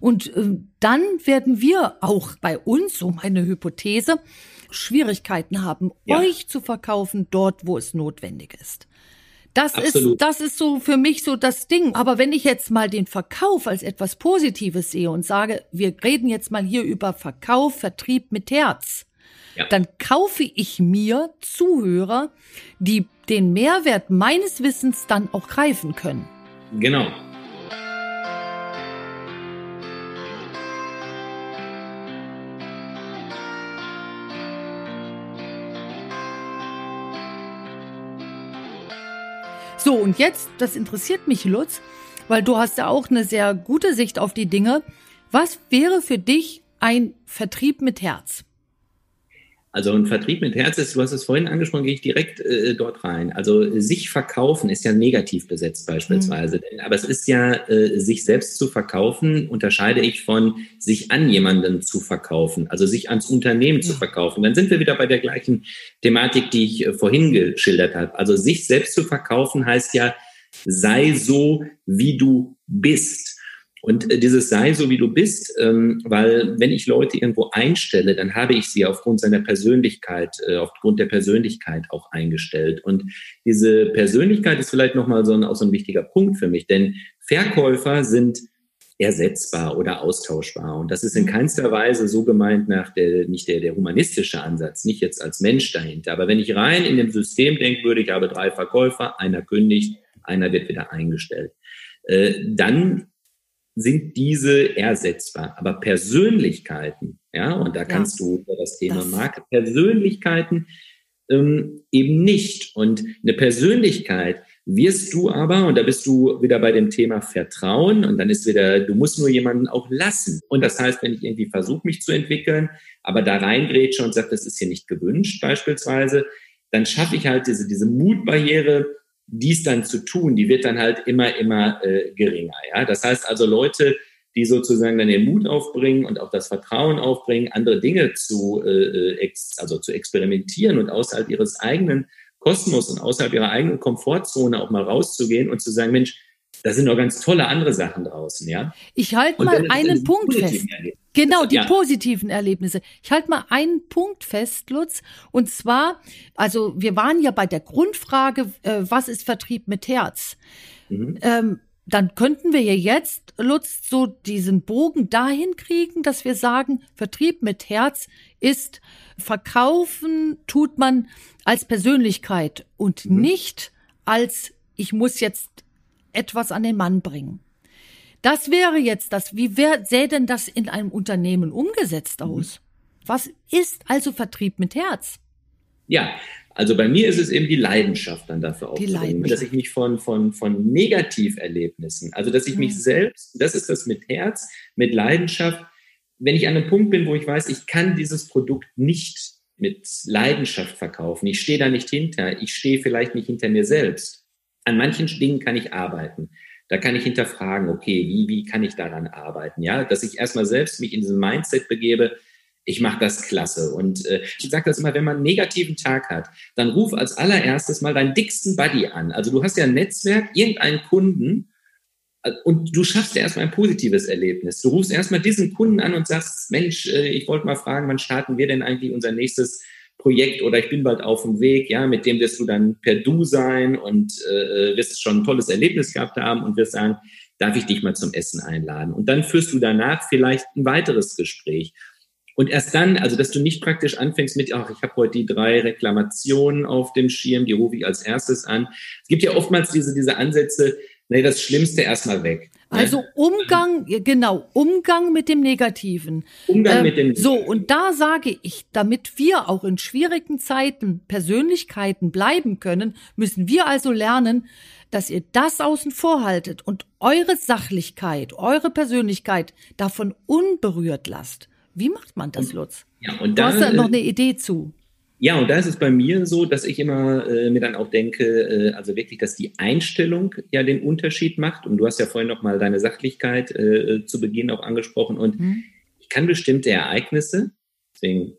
S1: Und äh, dann werden wir auch bei uns, so meine Hypothese, Schwierigkeiten haben, ja. euch zu verkaufen dort, wo es notwendig ist. Das Absolut. ist, das ist so für mich so das Ding. Aber wenn ich jetzt mal den Verkauf als etwas Positives sehe und sage, wir reden jetzt mal hier über Verkauf, Vertrieb mit Herz, ja. dann kaufe ich mir Zuhörer, die den Mehrwert meines Wissens dann auch greifen können.
S2: Genau.
S1: So, und jetzt, das interessiert mich, Lutz, weil du hast ja auch eine sehr gute Sicht auf die Dinge. Was wäre für dich ein Vertrieb mit Herz?
S2: Also ein Vertrieb mit Herz ist, du hast es vorhin angesprochen, gehe ich direkt äh, dort rein. Also sich verkaufen ist ja negativ besetzt beispielsweise. Mhm. Aber es ist ja, äh, sich selbst zu verkaufen, unterscheide ich von sich an jemanden zu verkaufen, also sich ans Unternehmen ja. zu verkaufen. Dann sind wir wieder bei der gleichen Thematik, die ich äh, vorhin geschildert habe. Also sich selbst zu verkaufen heißt ja, sei so, wie du bist. Und äh, dieses sei so, wie du bist, ähm, weil wenn ich Leute irgendwo einstelle, dann habe ich sie aufgrund seiner Persönlichkeit, äh, aufgrund der Persönlichkeit auch eingestellt. Und diese Persönlichkeit ist vielleicht nochmal so ein, auch so ein wichtiger Punkt für mich, denn Verkäufer sind ersetzbar oder austauschbar. Und das ist in mhm. keinster Weise so gemeint nach der, nicht der, der humanistische Ansatz, nicht jetzt als Mensch dahinter. Aber wenn ich rein in dem System denken würde, ich habe drei Verkäufer, einer kündigt, einer wird wieder eingestellt, äh, dann sind diese ersetzbar. Aber Persönlichkeiten, ja, und da kannst ja, du das Thema das. Marke, Persönlichkeiten ähm, eben nicht. Und eine Persönlichkeit wirst du aber, und da bist du wieder bei dem Thema Vertrauen, und dann ist wieder, du musst nur jemanden auch lassen. Und das heißt, wenn ich irgendwie versuche, mich zu entwickeln, aber da reingrätsche und sage, das ist hier nicht gewünscht beispielsweise, dann schaffe ich halt diese, diese Mutbarriere, dies dann zu tun, die wird dann halt immer, immer äh, geringer. Ja? Das heißt also Leute, die sozusagen dann den Mut aufbringen und auch das Vertrauen aufbringen, andere Dinge zu, äh, ex, also zu experimentieren und außerhalb ihres eigenen Kosmos und außerhalb ihrer eigenen Komfortzone auch mal rauszugehen und zu sagen, Mensch, da sind noch ganz tolle andere Sachen draußen, ja.
S1: Ich halte mal einen Punkt fest. Genau, die ja. positiven Erlebnisse. Ich halte mal einen Punkt fest, Lutz. Und zwar, also wir waren ja bei der Grundfrage, äh, was ist Vertrieb mit Herz? Mhm. Ähm, dann könnten wir ja jetzt, Lutz, so diesen Bogen dahin kriegen, dass wir sagen, Vertrieb mit Herz ist verkaufen tut man als Persönlichkeit und mhm. nicht als ich muss jetzt etwas an den Mann bringen. Das wäre jetzt das. Wie wär, sähe denn das in einem Unternehmen umgesetzt mhm. aus? Mhm. Was ist also Vertrieb mit Herz?
S2: Ja, also bei mir ist es eben die Leidenschaft dann dafür aufzubringen, dass ich mich von, von, von Negativerlebnissen, also dass ich mich mhm. selbst, das ist das mit Herz, mit Leidenschaft, wenn ich an einem Punkt bin, wo ich weiß, ich kann dieses Produkt nicht mit Leidenschaft verkaufen, ich stehe da nicht hinter, ich stehe vielleicht nicht hinter mir selbst. An manchen Dingen kann ich arbeiten. Da kann ich hinterfragen, okay, wie, wie kann ich daran arbeiten? Ja, dass ich erstmal selbst mich in diesem Mindset begebe, ich mache das klasse. Und äh, ich sage das immer, wenn man einen negativen Tag hat, dann ruf als allererstes mal deinen dicksten Buddy an. Also du hast ja ein Netzwerk, irgendeinen Kunden äh, und du schaffst ja erstmal ein positives Erlebnis. Du rufst erstmal diesen Kunden an und sagst, Mensch, äh, ich wollte mal fragen, wann starten wir denn eigentlich unser nächstes Projekt oder ich bin bald auf dem Weg, ja, mit dem wirst du dann per Du sein und äh, wirst schon ein tolles Erlebnis gehabt haben und wirst sagen, darf ich dich mal zum Essen einladen? Und dann führst du danach vielleicht ein weiteres Gespräch. Und erst dann, also dass du nicht praktisch anfängst mit, ach, ich habe heute die drei Reklamationen auf dem Schirm, die rufe ich als erstes an. Es gibt ja oftmals diese, diese Ansätze, nee, das Schlimmste erstmal weg.
S1: Also Umgang, genau, Umgang mit dem Negativen.
S2: Umgang ähm, mit dem
S1: Negativen. So, und da sage ich, damit wir auch in schwierigen Zeiten Persönlichkeiten bleiben können, müssen wir also lernen, dass ihr das außen vor haltet und eure Sachlichkeit, eure Persönlichkeit davon unberührt lasst. Wie macht man das, Lutz?
S2: Ja, und
S1: da, du hast da noch eine Idee zu.
S2: Ja, und da ist es bei mir so, dass ich immer äh, mir dann auch denke, äh, also wirklich, dass die Einstellung ja den Unterschied macht. Und du hast ja vorhin noch mal deine Sachlichkeit äh, zu Beginn auch angesprochen. Und mhm. ich kann bestimmte Ereignisse, deswegen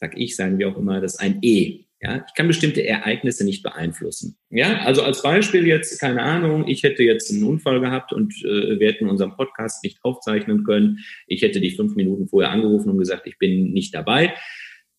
S2: sag ich, sagen wir auch immer, das ist ein E. Ja, ich kann bestimmte Ereignisse nicht beeinflussen. Ja, also als Beispiel jetzt, keine Ahnung, ich hätte jetzt einen Unfall gehabt und äh, wir hätten unseren Podcast nicht aufzeichnen können. Ich hätte dich fünf Minuten vorher angerufen und gesagt, ich bin nicht dabei.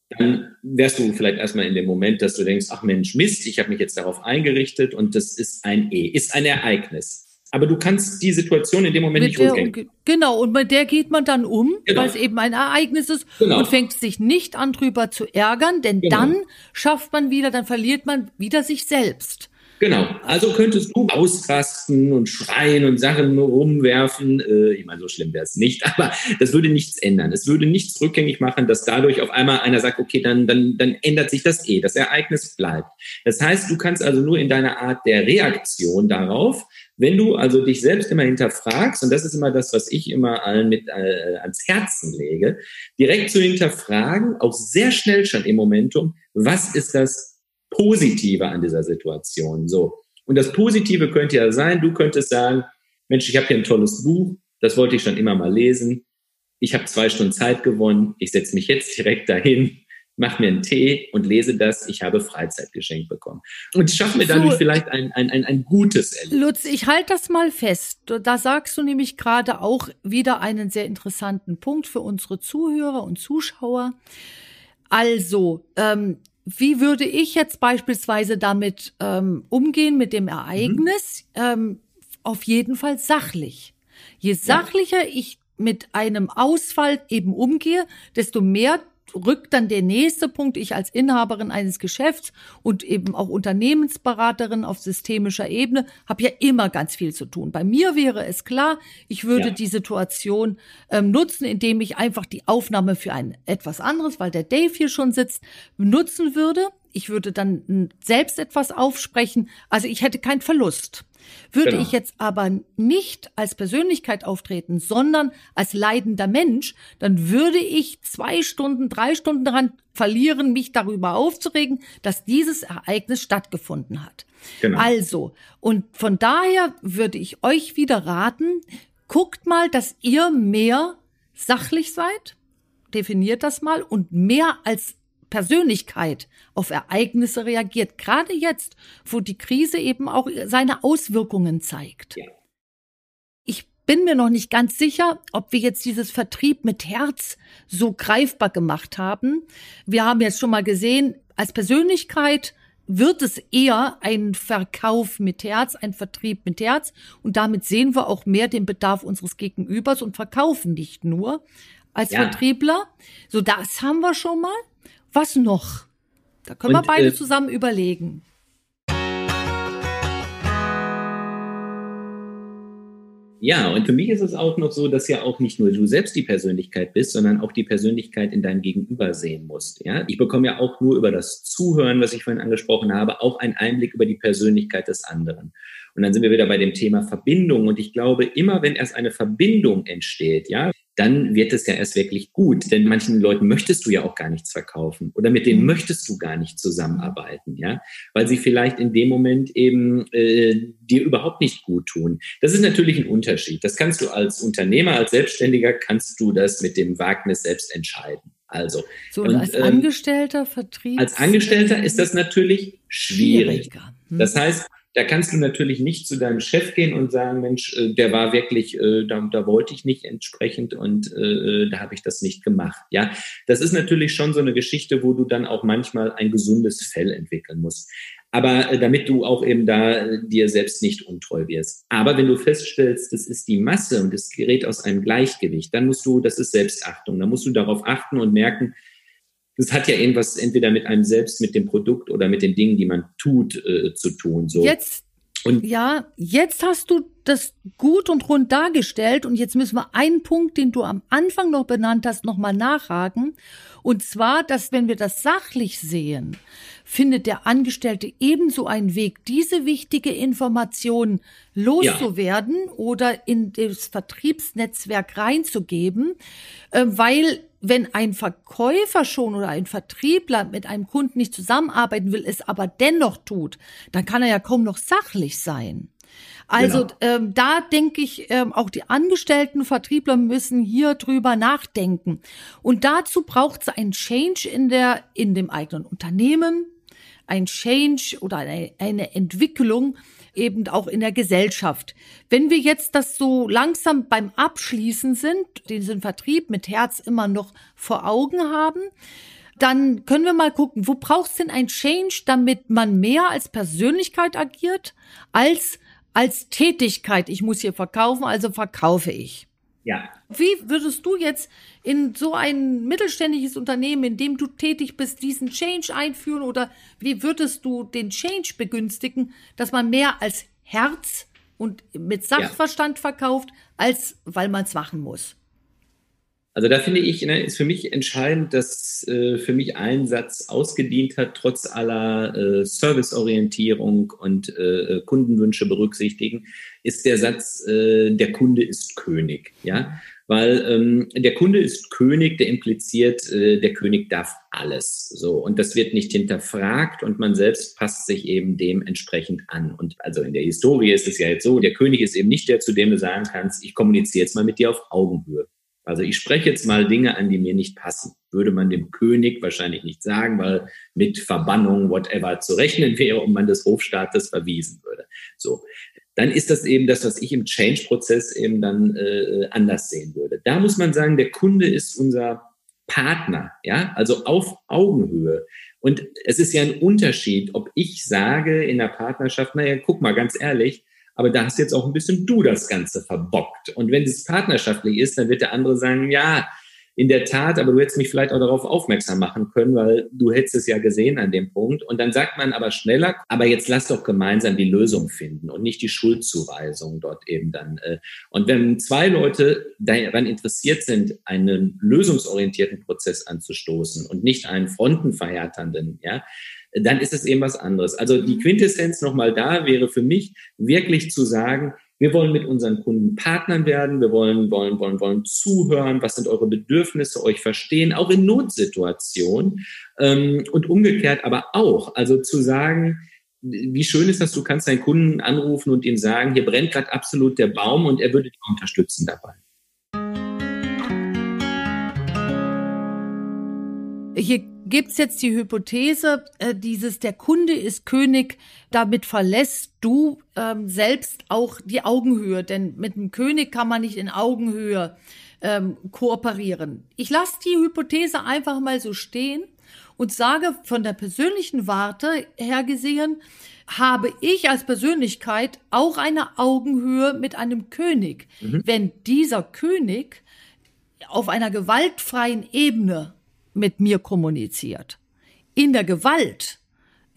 S2: Dann wärst du vielleicht erstmal in dem Moment, dass du denkst, ach Mensch, Mist, ich habe mich jetzt darauf eingerichtet und das ist ein E, ist ein Ereignis. Aber du kannst die Situation in dem Moment mit nicht rückgängig.
S1: Genau, und mit der geht man dann um, genau. weil es eben ein Ereignis ist genau. und fängt sich nicht an, drüber zu ärgern, denn genau. dann schafft man wieder, dann verliert man wieder sich selbst.
S2: Genau. Also könntest du ausrasten und schreien und Sachen rumwerfen. Äh, ich meine, so schlimm wäre es nicht, aber das würde nichts ändern. Es würde nichts rückgängig machen, dass dadurch auf einmal einer sagt, okay, dann, dann, dann ändert sich das eh. Das Ereignis bleibt. Das heißt, du kannst also nur in deiner Art der Reaktion darauf, wenn du also dich selbst immer hinterfragst, und das ist immer das, was ich immer allen mit äh, ans Herzen lege, direkt zu hinterfragen, auch sehr schnell schon im Momentum, was ist das Positive an dieser Situation. So. Und das Positive könnte ja sein, du könntest sagen, Mensch, ich habe hier ein tolles Buch, das wollte ich schon immer mal lesen. Ich habe zwei Stunden Zeit gewonnen. Ich setze mich jetzt direkt dahin, mache mir einen Tee und lese das. Ich habe Freizeit geschenkt bekommen. Und schaffe mir dadurch so, vielleicht ein, ein, ein, ein gutes
S1: Erlebnis. Lutz, ich halte das mal fest. Da sagst du nämlich gerade auch wieder einen sehr interessanten Punkt für unsere Zuhörer und Zuschauer. Also, ähm, wie würde ich jetzt beispielsweise damit ähm, umgehen mit dem Ereignis? Mhm. Ähm, auf jeden Fall sachlich. Je sachlicher ja. ich mit einem Ausfall eben umgehe, desto mehr rückt dann der nächste Punkt, ich als Inhaberin eines Geschäfts und eben auch Unternehmensberaterin auf systemischer Ebene, habe ja immer ganz viel zu tun. Bei mir wäre es klar, ich würde ja. die Situation ähm, nutzen, indem ich einfach die Aufnahme für ein etwas anderes, weil der Dave hier schon sitzt, nutzen würde. Ich würde dann selbst etwas aufsprechen. Also ich hätte keinen Verlust. Würde genau. ich jetzt aber nicht als Persönlichkeit auftreten, sondern als leidender Mensch, dann würde ich zwei Stunden, drei Stunden daran verlieren, mich darüber aufzuregen, dass dieses Ereignis stattgefunden hat. Genau. Also, und von daher würde ich euch wieder raten, guckt mal, dass ihr mehr sachlich seid, definiert das mal und mehr als Persönlichkeit auf Ereignisse reagiert. Gerade jetzt, wo die Krise eben auch seine Auswirkungen zeigt. Ja. Ich bin mir noch nicht ganz sicher, ob wir jetzt dieses Vertrieb mit Herz so greifbar gemacht haben. Wir haben jetzt schon mal gesehen, als Persönlichkeit wird es eher ein Verkauf mit Herz, ein Vertrieb mit Herz. Und damit sehen wir auch mehr den Bedarf unseres Gegenübers und verkaufen nicht nur als ja. Vertriebler. So, das haben wir schon mal. Was noch? Da können und, wir beide äh, zusammen überlegen.
S2: Ja, und für mich ist es auch noch so, dass ja auch nicht nur du selbst die Persönlichkeit bist, sondern auch die Persönlichkeit in deinem Gegenüber sehen musst. Ja, ich bekomme ja auch nur über das Zuhören, was ich vorhin angesprochen habe, auch einen Einblick über die Persönlichkeit des anderen. Und dann sind wir wieder bei dem Thema Verbindung. Und ich glaube, immer wenn erst eine Verbindung entsteht, ja, dann wird es ja erst wirklich gut. Denn manchen Leuten möchtest du ja auch gar nichts verkaufen oder mit denen mhm. möchtest du gar nicht zusammenarbeiten, ja, weil sie vielleicht in dem Moment eben äh, dir überhaupt nicht gut tun. Das ist natürlich ein Unterschied. Das kannst du als Unternehmer, als Selbstständiger, kannst du das mit dem Wagnis selbst entscheiden. Also
S1: so und, als ähm, Angestellter Vertrieb.
S2: Als Angestellter ist das natürlich schwierig. Hm. Das heißt, da kannst du natürlich nicht zu deinem Chef gehen und sagen, Mensch, äh, der war wirklich, äh, da, da wollte ich nicht entsprechend und äh, da habe ich das nicht gemacht. Ja, das ist natürlich schon so eine Geschichte, wo du dann auch manchmal ein gesundes Fell entwickeln musst. Aber damit du auch eben da dir selbst nicht untreu wirst. Aber wenn du feststellst, das ist die Masse und es gerät aus einem Gleichgewicht, dann musst du, das ist Selbstachtung, dann musst du darauf achten und merken, das hat ja irgendwas entweder mit einem selbst, mit dem Produkt oder mit den Dingen, die man tut, äh, zu tun. So.
S1: Jetzt, und ja, jetzt hast du das gut und rund dargestellt und jetzt müssen wir einen Punkt, den du am Anfang noch benannt hast, nochmal nachhaken. Und zwar, dass wenn wir das sachlich sehen, findet der Angestellte ebenso einen Weg, diese wichtige Information loszuwerden ja. oder in das Vertriebsnetzwerk reinzugeben, äh, weil wenn ein Verkäufer schon oder ein Vertriebler mit einem Kunden nicht zusammenarbeiten will, es aber dennoch tut, dann kann er ja kaum noch sachlich sein. Also genau. ähm, da denke ich, ähm, auch die angestellten Vertriebler müssen hier drüber nachdenken. Und dazu braucht es einen Change in der in dem eigenen Unternehmen, ein Change oder eine, eine Entwicklung, eben auch in der Gesellschaft. Wenn wir jetzt das so langsam beim Abschließen sind, diesen Vertrieb mit Herz immer noch vor Augen haben, dann können wir mal gucken, wo braucht es denn ein Change, damit man mehr als Persönlichkeit agiert, als als Tätigkeit. Ich muss hier verkaufen, also verkaufe ich.
S2: Ja.
S1: Wie würdest du jetzt in so ein mittelständisches Unternehmen, in dem du tätig bist, diesen Change einführen oder wie würdest du den Change begünstigen, dass man mehr als Herz und mit Sachverstand ja. verkauft, als weil man es machen muss?
S2: Also da finde ich, ne, ist für mich entscheidend, dass äh, für mich ein Satz ausgedient hat, trotz aller äh, Serviceorientierung und äh, Kundenwünsche berücksichtigen, ist der Satz, äh, der Kunde ist König. Ja, weil ähm, der Kunde ist König, der impliziert, äh, der König darf alles. So und das wird nicht hinterfragt und man selbst passt sich eben dementsprechend an. Und also in der Historie ist es ja jetzt so: Der König ist eben nicht der, zu dem du sagen kannst, ich kommuniziere jetzt mal mit dir auf Augenhöhe. Also ich spreche jetzt mal Dinge an, die mir nicht passen. Würde man dem König wahrscheinlich nicht sagen, weil mit Verbannung, whatever, zu rechnen wäre und man des Hofstaates verwiesen würde. So. Dann ist das eben das, was ich im Change-Prozess eben dann äh, anders sehen würde. Da muss man sagen, der Kunde ist unser Partner, ja, also auf Augenhöhe. Und es ist ja ein Unterschied, ob ich sage in der Partnerschaft, naja, guck mal, ganz ehrlich, aber da hast jetzt auch ein bisschen du das Ganze verbockt. Und wenn es partnerschaftlich ist, dann wird der andere sagen, ja, in der Tat, aber du hättest mich vielleicht auch darauf aufmerksam machen können, weil du hättest es ja gesehen an dem Punkt. Und dann sagt man aber schneller, aber jetzt lass doch gemeinsam die Lösung finden und nicht die Schuldzuweisung dort eben dann. Äh. Und wenn zwei Leute daran interessiert sind, einen lösungsorientierten Prozess anzustoßen und nicht einen frontenverhärternden, ja, dann ist es eben was anderes. Also die mhm. Quintessenz nochmal da wäre für mich wirklich zu sagen, wir wollen mit unseren Kunden Partnern werden, wir wollen, wollen, wollen, wollen zuhören, was sind eure Bedürfnisse, euch verstehen, auch in Notsituationen ähm, und umgekehrt aber auch. Also zu sagen, wie schön ist das, du kannst deinen Kunden anrufen und ihm sagen, hier brennt gerade absolut der Baum und er würde dich unterstützen dabei.
S1: Hier gibt's jetzt die Hypothese, äh, dieses der Kunde ist König, damit verlässt du ähm, selbst auch die Augenhöhe, denn mit dem König kann man nicht in Augenhöhe ähm, kooperieren. Ich lasse die Hypothese einfach mal so stehen und sage von der persönlichen Warte her gesehen, habe ich als Persönlichkeit auch eine Augenhöhe mit einem König. Mhm. Wenn dieser König auf einer gewaltfreien Ebene mit mir kommuniziert. In der Gewalt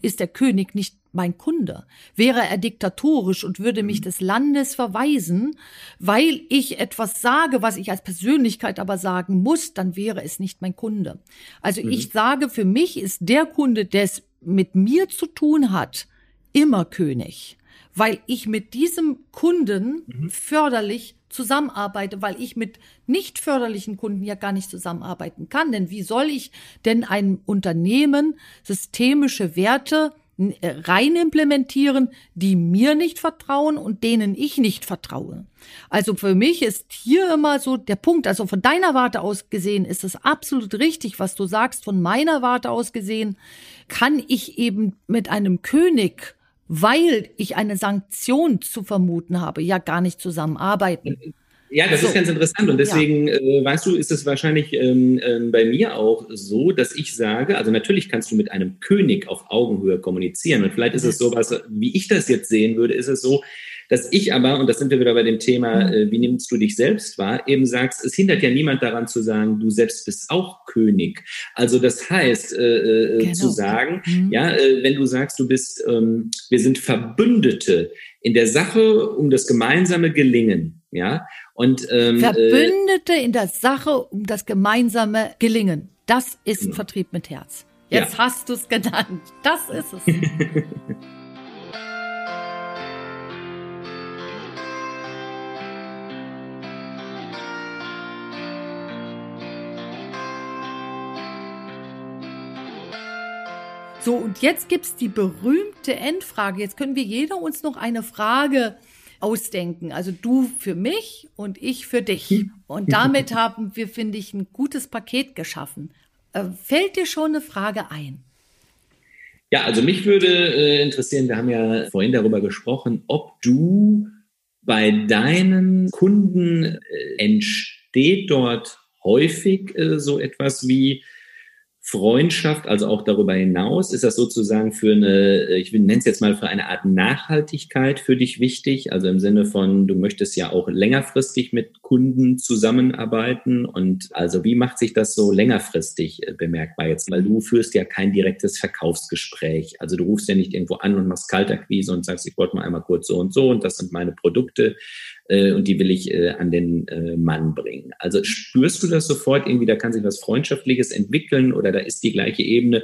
S1: ist der König nicht mein Kunde. Wäre er diktatorisch und würde mich mhm. des Landes verweisen, weil ich etwas sage, was ich als Persönlichkeit aber sagen muss, dann wäre es nicht mein Kunde. Also mhm. ich sage, für mich ist der Kunde, der es mit mir zu tun hat, immer König, weil ich mit diesem Kunden mhm. förderlich zusammenarbeite, weil ich mit nicht förderlichen Kunden ja gar nicht zusammenarbeiten kann. Denn wie soll ich denn ein Unternehmen systemische Werte äh, rein implementieren, die mir nicht vertrauen und denen ich nicht vertraue. Also für mich ist hier immer so der Punkt, also von deiner Warte aus gesehen ist es absolut richtig, was du sagst, von meiner Warte aus gesehen kann ich eben mit einem König weil ich eine Sanktion zu vermuten habe, ja gar nicht zusammenarbeiten.
S2: Ja, das so. ist ganz interessant und deswegen, ja. äh, weißt du, ist es wahrscheinlich ähm, äh, bei mir auch so, dass ich sage, also natürlich kannst du mit einem König auf Augenhöhe kommunizieren und vielleicht ist es so was, wie ich das jetzt sehen würde, ist es so, dass ich aber, und das sind wir wieder bei dem Thema, mhm. äh, wie nimmst du dich selbst wahr, eben sagst, es hindert ja niemand daran zu sagen, du selbst bist auch König. Also das heißt, äh, äh, genau. zu sagen, mhm. ja, äh, wenn du sagst, du bist, ähm, wir sind Verbündete in der Sache um das gemeinsame Gelingen, ja, und
S1: ähm, äh, Verbündete in der Sache um das gemeinsame Gelingen. Das ist genau. Vertrieb mit Herz. Jetzt ja. hast du es genannt. Das ist es. So, und jetzt gibt's die berühmte Endfrage. Jetzt können wir jeder uns noch eine Frage ausdenken. Also du für mich und ich für dich. Und damit haben wir, finde ich, ein gutes Paket geschaffen. Äh, fällt dir schon eine Frage ein?
S2: Ja, also mich würde äh, interessieren, wir haben ja vorhin darüber gesprochen, ob du bei deinen Kunden äh, entsteht dort häufig äh, so etwas wie Freundschaft, also auch darüber hinaus, ist das sozusagen für eine, ich nenne es jetzt mal für eine Art Nachhaltigkeit für dich wichtig? Also im Sinne von, du möchtest ja auch längerfristig mit Kunden zusammenarbeiten und also wie macht sich das so längerfristig äh, bemerkbar jetzt? Weil du führst ja kein direktes Verkaufsgespräch. Also du rufst ja nicht irgendwo an und machst Kalterquise und sagst, ich wollte mal einmal kurz so und so und das sind meine Produkte äh, und die will ich äh, an den äh, Mann bringen. Also spürst du das sofort irgendwie, da kann sich was Freundschaftliches entwickeln oder da ist die gleiche Ebene?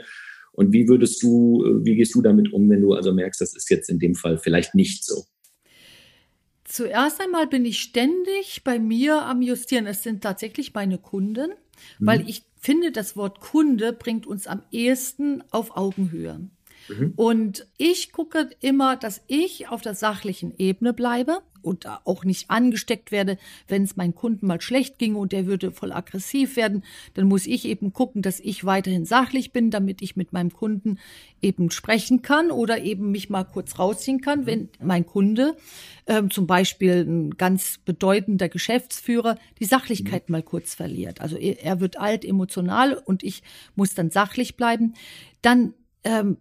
S2: Und wie würdest du, äh, wie gehst du damit um, wenn du also merkst, das ist jetzt in dem Fall vielleicht nicht so?
S1: Zuerst einmal bin ich ständig bei mir am Justieren. Es sind tatsächlich meine Kunden, mhm. weil ich finde, das Wort Kunde bringt uns am ehesten auf Augenhöhe. Mhm. Und ich gucke immer, dass ich auf der sachlichen Ebene bleibe und auch nicht angesteckt werde, wenn es meinem Kunden mal schlecht ging und der würde voll aggressiv werden, dann muss ich eben gucken, dass ich weiterhin sachlich bin, damit ich mit meinem Kunden eben sprechen kann oder eben mich mal kurz rausziehen kann, wenn mein Kunde ähm, zum Beispiel ein ganz bedeutender Geschäftsführer die Sachlichkeit mhm. mal kurz verliert. Also er wird alt, emotional und ich muss dann sachlich bleiben. Dann ähm,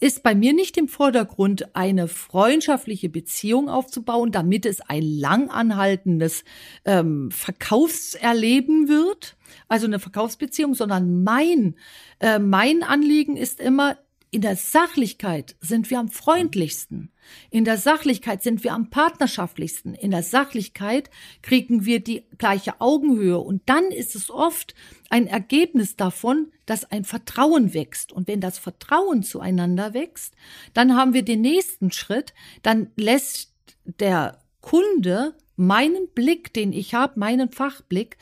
S1: ist bei mir nicht im Vordergrund, eine freundschaftliche Beziehung aufzubauen, damit es ein langanhaltendes ähm, Verkaufserleben wird, also eine Verkaufsbeziehung, sondern mein, äh, mein Anliegen ist immer, in der Sachlichkeit sind wir am freundlichsten. In der Sachlichkeit sind wir am partnerschaftlichsten. In der Sachlichkeit kriegen wir die gleiche Augenhöhe. Und dann ist es oft ein Ergebnis davon, dass ein Vertrauen wächst. Und wenn das Vertrauen zueinander wächst, dann haben wir den nächsten Schritt. Dann lässt der Kunde meinen Blick, den ich habe, meinen Fachblick,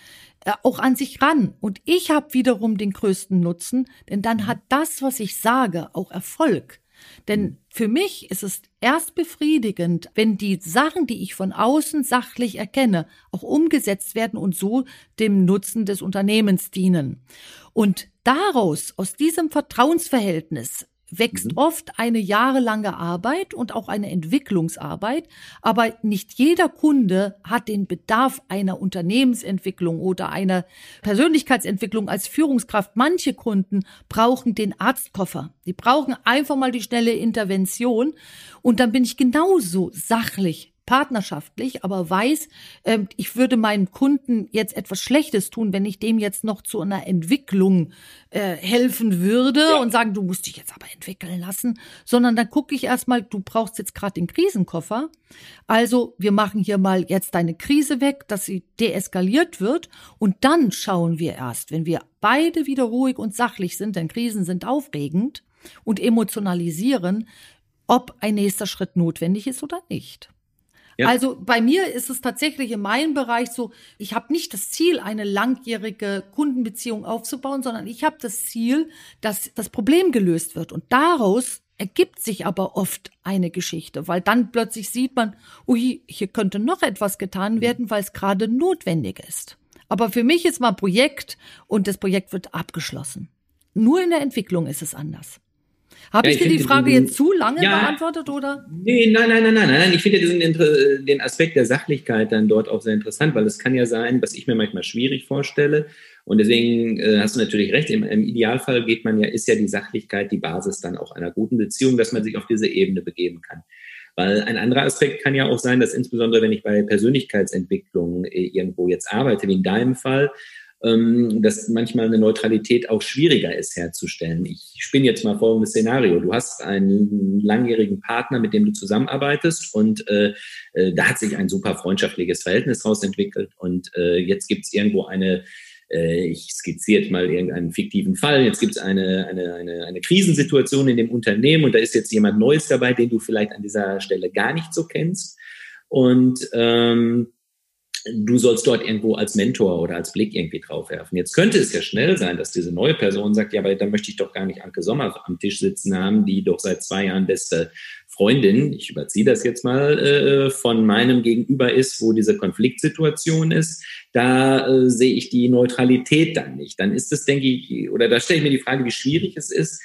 S1: auch an sich ran. Und ich habe wiederum den größten Nutzen, denn dann hat das, was ich sage, auch Erfolg. Denn für mich ist es erst befriedigend, wenn die Sachen, die ich von außen sachlich erkenne, auch umgesetzt werden und so dem Nutzen des Unternehmens dienen. Und daraus, aus diesem Vertrauensverhältnis, wächst mhm. oft eine jahrelange Arbeit und auch eine Entwicklungsarbeit, aber nicht jeder Kunde hat den Bedarf einer Unternehmensentwicklung oder einer Persönlichkeitsentwicklung als Führungskraft. Manche Kunden brauchen den Arztkoffer. Die brauchen einfach mal die schnelle Intervention und dann bin ich genauso sachlich partnerschaftlich, aber weiß, äh, ich würde meinem Kunden jetzt etwas Schlechtes tun, wenn ich dem jetzt noch zu einer Entwicklung äh, helfen würde ja. und sagen, du musst dich jetzt aber entwickeln lassen, sondern dann gucke ich erstmal, du brauchst jetzt gerade den Krisenkoffer. Also wir machen hier mal jetzt deine Krise weg, dass sie deeskaliert wird und dann schauen wir erst, wenn wir beide wieder ruhig und sachlich sind, denn Krisen sind aufregend und emotionalisieren, ob ein nächster Schritt notwendig ist oder nicht. Ja. Also bei mir ist es tatsächlich in meinem Bereich so, ich habe nicht das Ziel, eine langjährige Kundenbeziehung aufzubauen, sondern ich habe das Ziel, dass das Problem gelöst wird. Und daraus ergibt sich aber oft eine Geschichte, weil dann plötzlich sieht man, ui, hier könnte noch etwas getan werden, weil es gerade notwendig ist. Aber für mich ist mal Projekt und das Projekt wird abgeschlossen. Nur in der Entwicklung ist es anders. Habe ja, ich, dir die Frage diesen, jetzt zu lange ja, beantwortet, oder?
S2: Nee, nein, nein, nein, nein, nein. Ich finde diesen, den Aspekt der Sachlichkeit dann dort auch sehr interessant, weil es kann ja sein, was ich mir manchmal schwierig vorstelle. Und deswegen äh, hast du natürlich recht. Im, Im, Idealfall geht man ja, ist ja die Sachlichkeit die Basis dann auch einer guten Beziehung, dass man sich auf diese Ebene begeben kann. Weil ein anderer Aspekt kann ja auch sein, dass insbesondere wenn ich bei Persönlichkeitsentwicklung äh, irgendwo jetzt arbeite, wie in deinem Fall, dass manchmal eine Neutralität auch schwieriger ist herzustellen. Ich spinne jetzt mal folgendes Szenario. Du hast einen langjährigen Partner, mit dem du zusammenarbeitest und äh, äh, da hat sich ein super freundschaftliches Verhältnis daraus entwickelt und äh, jetzt gibt es irgendwo eine äh, ich skizziere mal irgendeinen fiktiven Fall. Jetzt gibt es eine, eine, eine, eine Krisensituation in dem Unternehmen und da ist jetzt jemand Neues dabei, den du vielleicht an dieser Stelle gar nicht so kennst. Und ähm, du sollst dort irgendwo als Mentor oder als Blick irgendwie drauf werfen. Jetzt könnte es ja schnell sein, dass diese neue Person sagt, ja, aber da möchte ich doch gar nicht Anke Sommer am Tisch sitzen haben, die doch seit zwei Jahren beste Freundin, ich überziehe das jetzt mal, äh, von meinem Gegenüber ist, wo diese Konfliktsituation ist, da äh, sehe ich die Neutralität dann nicht. Dann ist es, denke ich, oder da stelle ich mir die Frage, wie schwierig es ist,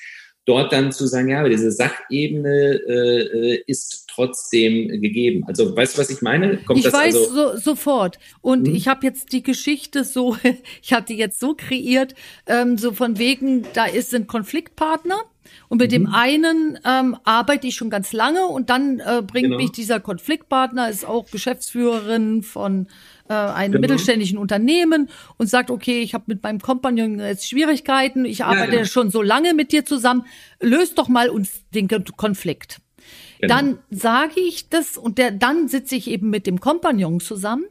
S2: dort dann zu sagen, ja, aber diese Sachebene äh, äh, ist trotzdem gegeben. Also weißt du, was ich meine?
S1: Kommt ich weiß also so, sofort. Und hm? ich habe jetzt die Geschichte so, ich habe die jetzt so kreiert, ähm, so von wegen, da ist ein Konfliktpartner. Und mit mhm. dem einen ähm, arbeite ich schon ganz lange und dann äh, bringt genau. mich dieser Konfliktpartner, ist auch Geschäftsführerin von äh, einem genau. mittelständischen Unternehmen und sagt, okay, ich habe mit meinem Kompagnon jetzt Schwierigkeiten, ich arbeite ja, genau. schon so lange mit dir zusammen, löst doch mal uns den Konflikt. Genau. Dann sage ich das und der, dann sitze ich eben mit dem Kompagnon zusammen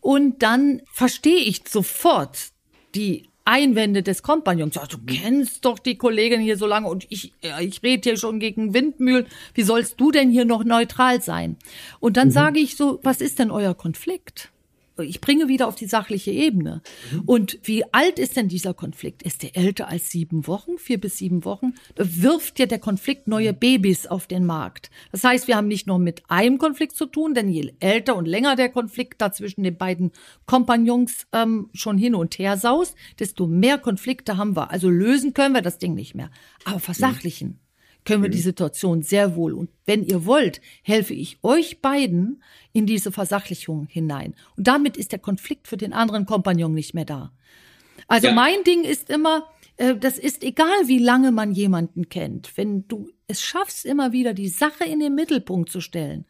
S1: und dann verstehe ich sofort die Einwände des Kompagnons. Ja, du kennst doch die Kollegin hier so lange und ich, ich rede hier schon gegen Windmühlen. Wie sollst du denn hier noch neutral sein? Und dann mhm. sage ich so, was ist denn euer Konflikt? Ich bringe wieder auf die sachliche Ebene. Mhm. Und wie alt ist denn dieser Konflikt? Ist der älter als sieben Wochen, vier bis sieben Wochen? Da wirft ja der Konflikt neue mhm. Babys auf den Markt. Das heißt, wir haben nicht nur mit einem Konflikt zu tun, denn je älter und länger der Konflikt da zwischen den beiden Kompagnons ähm, schon hin und her saust, desto mehr Konflikte haben wir. Also lösen können wir das Ding nicht mehr. Aber versachlichen. Mhm können wir die Situation sehr wohl. Und wenn ihr wollt, helfe ich euch beiden in diese Versachlichung hinein. Und damit ist der Konflikt für den anderen Kompagnon nicht mehr da. Also ja. mein Ding ist immer, äh, das ist egal, wie lange man jemanden kennt. Wenn du es schaffst, immer wieder die Sache in den Mittelpunkt zu stellen,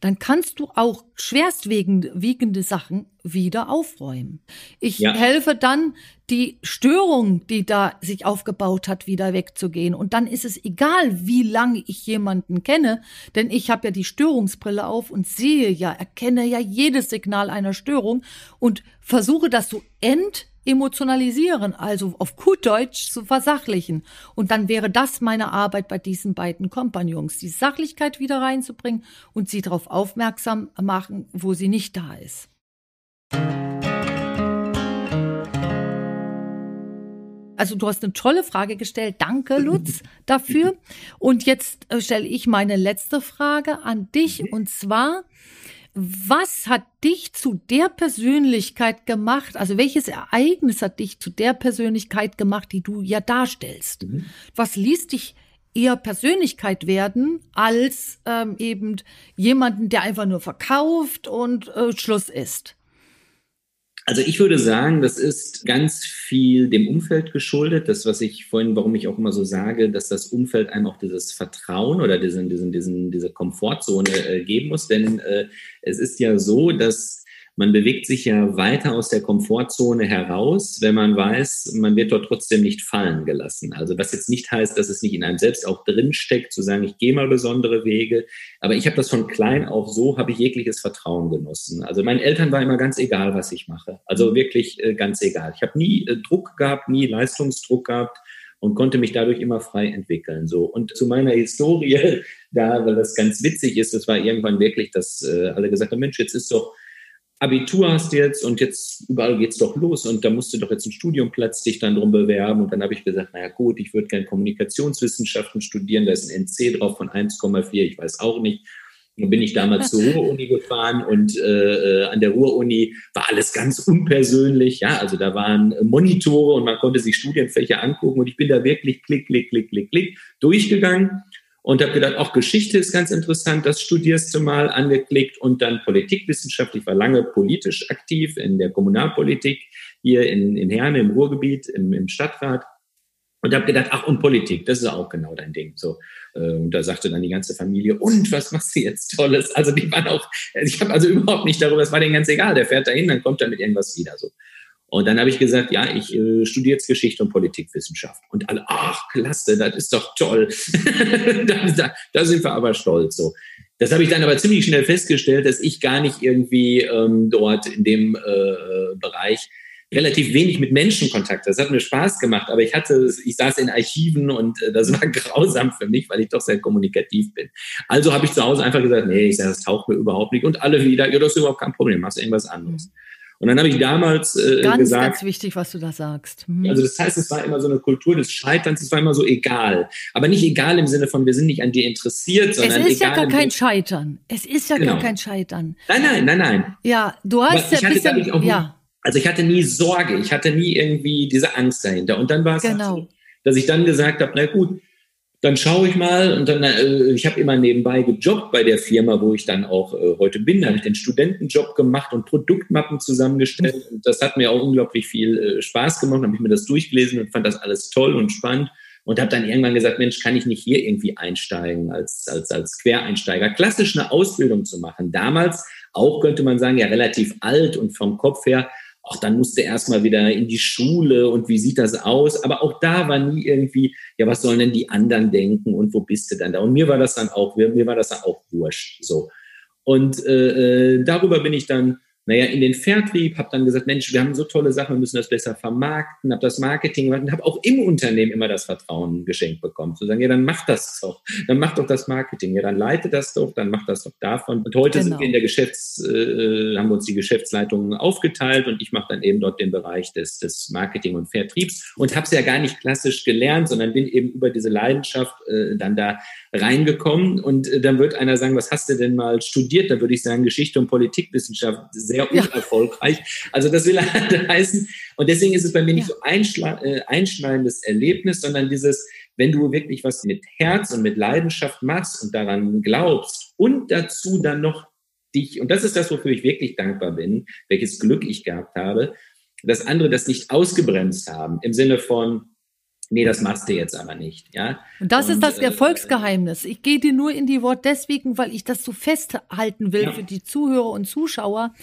S1: dann kannst du auch schwerstwiegende Sachen wieder aufräumen. Ich ja. helfe dann, die Störung, die da sich aufgebaut hat, wieder wegzugehen. Und dann ist es egal, wie lange ich jemanden kenne, denn ich habe ja die Störungsbrille auf und sehe ja, erkenne ja jedes Signal einer Störung und versuche das so end emotionalisieren, also auf gut Deutsch zu versachlichen. Und dann wäre das meine Arbeit bei diesen beiden Kompagnons, die Sachlichkeit wieder reinzubringen und sie darauf aufmerksam machen, wo sie nicht da ist. Also du hast eine tolle Frage gestellt. Danke, Lutz, dafür. Und jetzt äh, stelle ich meine letzte Frage an dich. Und zwar, was hat dich zu der Persönlichkeit gemacht? Also welches Ereignis hat dich zu der Persönlichkeit gemacht, die du ja darstellst? Mhm. Was ließ dich eher Persönlichkeit werden als ähm, eben jemanden, der einfach nur verkauft und äh, Schluss ist?
S2: Also ich würde sagen, das ist ganz viel dem Umfeld geschuldet. Das, was ich vorhin, warum ich auch immer so sage, dass das Umfeld einem auch dieses Vertrauen oder diesen, diesen, diesen, diese Komfortzone äh, geben muss. Denn äh, es ist ja so, dass man bewegt sich ja weiter aus der Komfortzone heraus, wenn man weiß, man wird dort trotzdem nicht fallen gelassen. Also was jetzt nicht heißt, dass es nicht in einem selbst auch drinsteckt, zu sagen, ich gehe mal besondere Wege. Aber ich habe das von klein auf so, habe ich jegliches Vertrauen genossen. Also meinen Eltern war immer ganz egal, was ich mache. Also wirklich äh, ganz egal. Ich habe nie äh, Druck gehabt, nie Leistungsdruck gehabt und konnte mich dadurch immer frei entwickeln. So und zu meiner Historie, da, weil das ganz witzig ist, das war irgendwann wirklich, dass äh, alle gesagt haben, Mensch, jetzt ist doch Abitur hast du jetzt und jetzt überall geht's doch los und da musst du doch jetzt einen Studiumplatz dich dann drum bewerben. Und dann habe ich gesagt, naja gut, ich würde gerne Kommunikationswissenschaften studieren, da ist ein NC drauf von 1,4, ich weiß auch nicht. Dann bin ich damals zur Ruhr-Uni gefahren und äh, äh, an der Ruhr-Uni war alles ganz unpersönlich. Ja, also da waren Monitore und man konnte sich Studienfächer angucken und ich bin da wirklich klick, klick, klick, klick, klick durchgegangen und habe gedacht, auch Geschichte ist ganz interessant, das studierst du mal angeklickt und dann Politikwissenschaft. Ich war lange politisch aktiv in der Kommunalpolitik hier in, in Herne im Ruhrgebiet, im, im Stadtrat und habe gedacht, ach und Politik, das ist auch genau dein Ding. So äh, und da sagte dann die ganze Familie, und was machst du jetzt Tolles? Also die waren auch, ich habe also überhaupt nicht darüber, es war denen ganz egal. Der fährt dahin, dann kommt er mit irgendwas wieder. So und dann habe ich gesagt, ja, ich äh, studiere jetzt Geschichte und Politikwissenschaft. Und alle, ach, klasse, das ist doch toll. da, da, da, sind wir aber stolz. So. Das habe ich dann aber ziemlich schnell festgestellt, dass ich gar nicht irgendwie ähm, dort in dem äh, Bereich relativ wenig mit Menschen Kontakt. Das hat mir Spaß gemacht, aber ich hatte, ich saß in Archiven und äh, das war grausam für mich, weil ich doch sehr kommunikativ bin. Also habe ich zu Hause einfach gesagt, nee, ich sage, das taucht mir überhaupt nicht. Und alle wieder, ja, das ist überhaupt kein Problem, machst irgendwas anderes. Mhm. Und dann habe ich damals äh,
S1: ganz,
S2: gesagt.
S1: Ganz wichtig, was du da sagst.
S2: Hm. Also das heißt, es war immer so eine Kultur des Scheiterns, es war immer so egal. Aber nicht egal im Sinne von, wir sind nicht an dir interessiert, sondern
S1: Es ist
S2: egal
S1: ja gar kein Scheitern. Es ist ja genau. gar kein Scheitern.
S2: Nein, nein, nein, nein.
S1: Ja, du hast ja ein bisschen, ja.
S2: Also ich hatte nie Sorge, ich hatte nie irgendwie diese Angst dahinter. Und dann war es halt genau. so, dass ich dann gesagt habe, na gut, dann schaue ich mal und dann, äh, ich habe immer nebenbei gejobbt bei der Firma, wo ich dann auch äh, heute bin. Da habe ich den Studentenjob gemacht und Produktmappen zusammengestellt. Und das hat mir auch unglaublich viel äh, Spaß gemacht. Dann habe ich mir das durchgelesen und fand das alles toll und spannend. Und habe dann irgendwann gesagt, Mensch, kann ich nicht hier irgendwie einsteigen als, als, als Quereinsteiger? Klassisch eine Ausbildung zu machen. Damals auch, könnte man sagen, ja relativ alt und vom Kopf her ach, dann musste erstmal wieder in die Schule und wie sieht das aus? Aber auch da war nie irgendwie, ja, was sollen denn die anderen denken und wo bist du dann da? Und mir war das dann auch, mir war das dann auch wurscht, so. Und äh, äh darüber bin ich dann naja, in den Vertrieb, habe dann gesagt, Mensch, wir haben so tolle Sachen, wir müssen das besser vermarkten, habe das Marketing gemacht und habe auch im Unternehmen immer das Vertrauen geschenkt bekommen, zu sagen, ja, dann mach das doch, dann mach doch das Marketing, ja, dann leite das doch, dann mach das doch davon. Und heute genau. sind wir in der Geschäfts, äh, haben wir uns die Geschäftsleitungen aufgeteilt und ich mache dann eben dort den Bereich des, des Marketing und Vertriebs und habe es ja gar nicht klassisch gelernt, sondern bin eben über diese Leidenschaft äh, dann da reingekommen und äh, dann wird einer sagen, was hast du denn mal studiert? Da würde ich sagen, Geschichte und Politikwissenschaft, sehr unerfolgreich. Ja. Also das will halt heißen. Und deswegen ist es bei mir nicht so äh, einschneidendes Erlebnis, sondern dieses, wenn du wirklich was mit Herz und mit Leidenschaft machst und daran glaubst und dazu dann noch dich, und das ist das, wofür ich wirklich dankbar bin, welches Glück ich gehabt habe, dass andere das nicht ausgebremst haben, im Sinne von, nee, das machst du jetzt aber nicht, ja.
S1: Und das und, ist das äh, Erfolgsgeheimnis. Ich gehe dir nur in die Wort deswegen, weil ich das so festhalten will ja. für die Zuhörer und Zuschauer.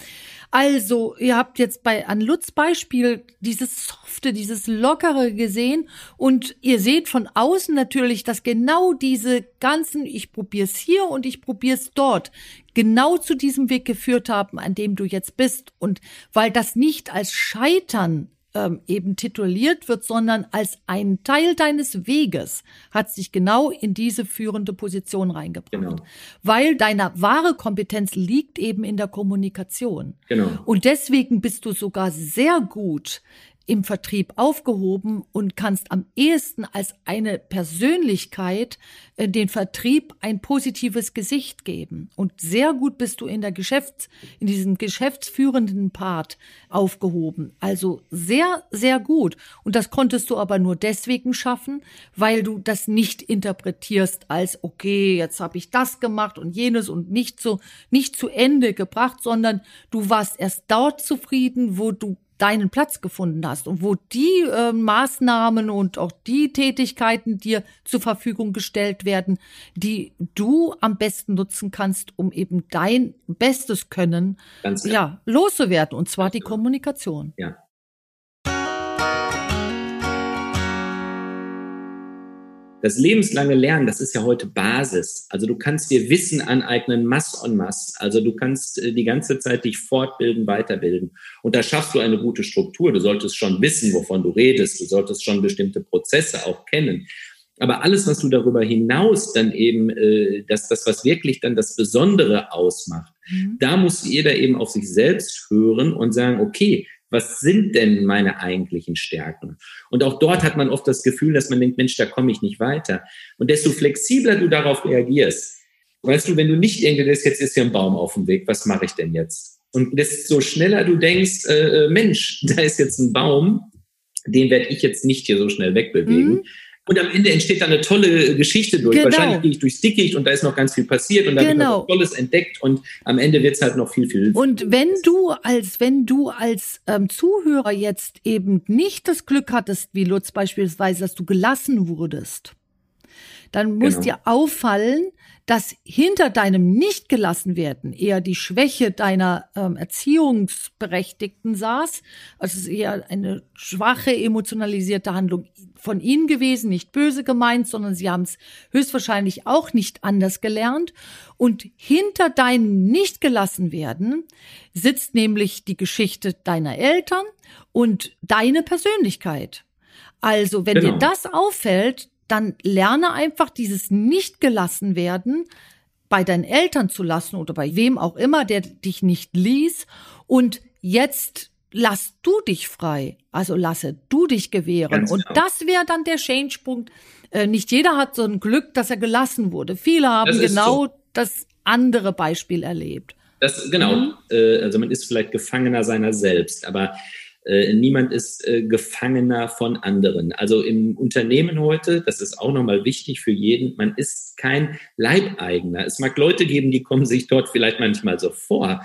S1: Also, ihr habt jetzt bei an Lutz Beispiel dieses softe, dieses lockere gesehen und ihr seht von außen natürlich, dass genau diese ganzen ich probier's hier und ich probier's dort genau zu diesem Weg geführt haben, an dem du jetzt bist und weil das nicht als Scheitern ähm, eben tituliert wird, sondern als ein Teil deines Weges hat sich genau in diese führende Position reingebracht. Genau. Weil deine wahre Kompetenz liegt eben in der Kommunikation. Genau. Und deswegen bist du sogar sehr gut im Vertrieb aufgehoben und kannst am ehesten als eine Persönlichkeit äh, den Vertrieb ein positives Gesicht geben. Und sehr gut bist du in der Geschäfts-, in diesem geschäftsführenden Part aufgehoben. Also sehr, sehr gut. Und das konntest du aber nur deswegen schaffen, weil du das nicht interpretierst als, okay, jetzt habe ich das gemacht und jenes und nicht so, nicht zu Ende gebracht, sondern du warst erst dort zufrieden, wo du deinen Platz gefunden hast und wo die äh, Maßnahmen und auch die Tätigkeiten dir zur Verfügung gestellt werden, die du am besten nutzen kannst, um eben dein bestes Können ja, loszuwerden, und zwar die Kommunikation.
S2: Ja. Das lebenslange Lernen, das ist ja heute Basis. Also du kannst dir Wissen aneignen, mass en masse. Also du kannst äh, die ganze Zeit dich fortbilden, weiterbilden. Und da schaffst du eine gute Struktur. Du solltest schon wissen, wovon du redest. Du solltest schon bestimmte Prozesse auch kennen. Aber alles, was du darüber hinaus dann eben, äh, das, das, was wirklich dann das Besondere ausmacht, mhm. da muss jeder eben auf sich selbst hören und sagen, okay, was sind denn meine eigentlichen Stärken? Und auch dort hat man oft das Gefühl, dass man denkt, Mensch, da komme ich nicht weiter. Und desto flexibler du darauf reagierst, weißt du, wenn du nicht irgendwie, das jetzt ist ja ein Baum auf dem Weg, was mache ich denn jetzt? Und desto schneller du denkst, äh, äh Mensch, da ist jetzt ein Baum, den werde ich jetzt nicht hier so schnell wegbewegen. Mhm. Und am Ende entsteht da eine tolle Geschichte durch. Genau. Wahrscheinlich gehe ich durchs Dickicht und da ist noch ganz viel passiert und da genau. wird was Tolles entdeckt und am Ende wird es halt noch viel, viel.
S1: Und wenn du als, wenn du als ähm, Zuhörer jetzt eben nicht das Glück hattest, wie Lutz beispielsweise, dass du gelassen wurdest, dann muss genau. dir auffallen, dass hinter deinem nicht gelassen werden eher die Schwäche deiner ähm, Erziehungsberechtigten saß. Also es ist eher eine schwache, emotionalisierte Handlung von ihnen gewesen, nicht böse gemeint, sondern sie haben es höchstwahrscheinlich auch nicht anders gelernt. Und hinter deinem nicht gelassen werden sitzt nämlich die Geschichte deiner Eltern und deine Persönlichkeit. Also, wenn genau. dir das auffällt, dann lerne einfach dieses nicht gelassen werden bei deinen Eltern zu lassen oder bei wem auch immer, der dich nicht ließ. Und jetzt lass du dich frei. Also lasse du dich gewähren. Ganz und genau. das wäre dann der Change-Punkt. Äh, nicht jeder hat so ein Glück, dass er gelassen wurde. Viele haben genau so. das andere Beispiel erlebt.
S2: Das, genau. Mhm. Äh, also man ist vielleicht Gefangener seiner selbst. Aber niemand ist äh, Gefangener von anderen. Also im Unternehmen heute, das ist auch nochmal wichtig für jeden, man ist kein Leibeigener. Es mag Leute geben, die kommen sich dort vielleicht manchmal so vor.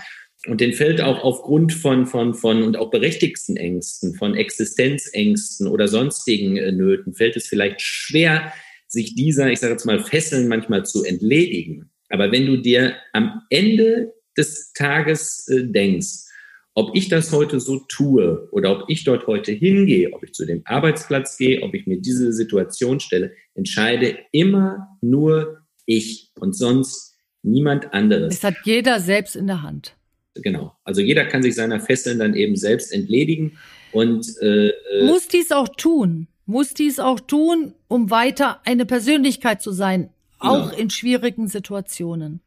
S2: Und den fällt auch aufgrund von, von, von und auch berechtigsten Ängsten, von Existenzängsten oder sonstigen äh, Nöten, fällt es vielleicht schwer, sich dieser, ich sage jetzt mal, Fesseln manchmal zu entledigen. Aber wenn du dir am Ende des Tages äh, denkst, ob ich das heute so tue oder ob ich dort heute hingehe, ob ich zu dem Arbeitsplatz gehe, ob ich mir diese Situation stelle, entscheide immer nur ich und sonst niemand anderes.
S1: Es hat jeder selbst in der Hand.
S2: Genau. Also jeder kann sich seiner Fesseln dann eben selbst entledigen und äh,
S1: äh muss dies auch tun. Muss dies auch tun, um weiter eine Persönlichkeit zu sein, genau. auch in schwierigen Situationen.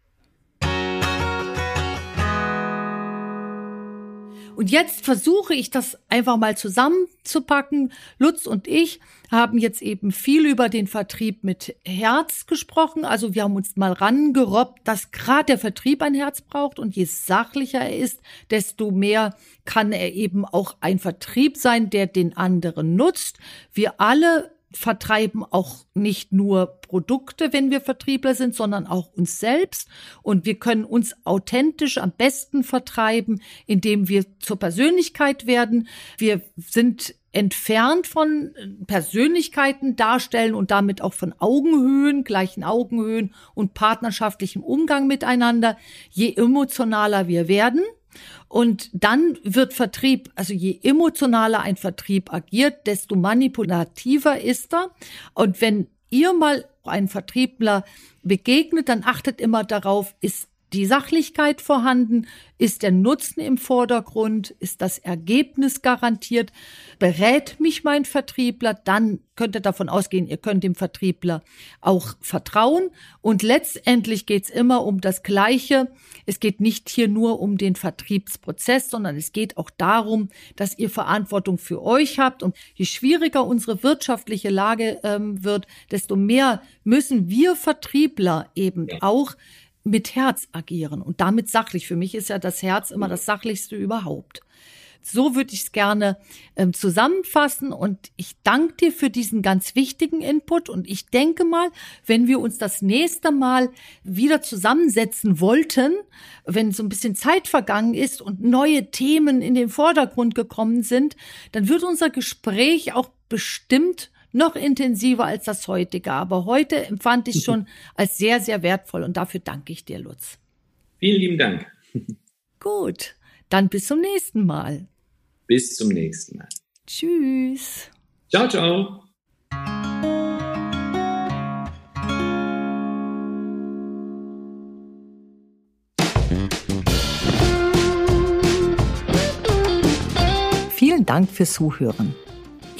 S1: Und jetzt versuche ich das einfach mal zusammenzupacken. Lutz und ich haben jetzt eben viel über den Vertrieb mit Herz gesprochen. Also wir haben uns mal rangerobbt, dass gerade der Vertrieb ein Herz braucht und je sachlicher er ist, desto mehr kann er eben auch ein Vertrieb sein, der den anderen nutzt. Wir alle vertreiben auch nicht nur Produkte, wenn wir Vertriebler sind, sondern auch uns selbst. Und wir können uns authentisch am besten vertreiben, indem wir zur Persönlichkeit werden. Wir sind entfernt von Persönlichkeiten darstellen und damit auch von Augenhöhen, gleichen Augenhöhen und partnerschaftlichem Umgang miteinander. Je emotionaler wir werden, und dann wird Vertrieb, also je emotionaler ein Vertrieb agiert, desto manipulativer ist er. Und wenn ihr mal einen Vertriebler begegnet, dann achtet immer darauf, ist die Sachlichkeit vorhanden? Ist der Nutzen im Vordergrund? Ist das Ergebnis garantiert? Berät mich mein Vertriebler? Dann könnt ihr davon ausgehen, ihr könnt dem Vertriebler auch vertrauen. Und letztendlich geht es immer um das Gleiche. Es geht nicht hier nur um den Vertriebsprozess, sondern es geht auch darum, dass ihr Verantwortung für euch habt. Und je schwieriger unsere wirtschaftliche Lage ähm, wird, desto mehr müssen wir Vertriebler eben auch mit Herz agieren und damit sachlich. Für mich ist ja das Herz immer das sachlichste überhaupt. So würde ich es gerne ähm, zusammenfassen und ich danke dir für diesen ganz wichtigen Input und ich denke mal, wenn wir uns das nächste Mal wieder zusammensetzen wollten, wenn so ein bisschen Zeit vergangen ist und neue Themen in den Vordergrund gekommen sind, dann wird unser Gespräch auch bestimmt noch intensiver als das heutige. Aber heute empfand ich schon als sehr, sehr wertvoll und dafür danke ich dir, Lutz.
S2: Vielen lieben Dank.
S1: Gut, dann bis zum nächsten Mal.
S2: Bis zum nächsten Mal.
S1: Tschüss.
S2: Ciao, ciao.
S1: Vielen Dank fürs Zuhören.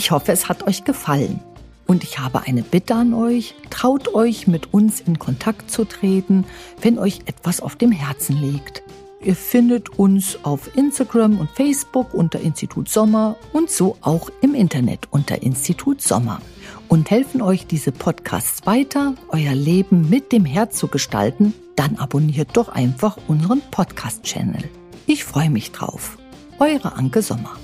S1: Ich hoffe, es hat euch gefallen. Und ich habe eine Bitte an euch, traut euch mit uns in Kontakt zu treten, wenn euch etwas auf dem Herzen liegt. Ihr findet uns auf Instagram und Facebook unter Institut Sommer und so auch im Internet unter Institut Sommer. Und helfen euch diese Podcasts weiter, euer Leben mit dem Herz zu gestalten, dann abonniert doch einfach unseren Podcast-Channel. Ich freue mich drauf. Eure Anke Sommer.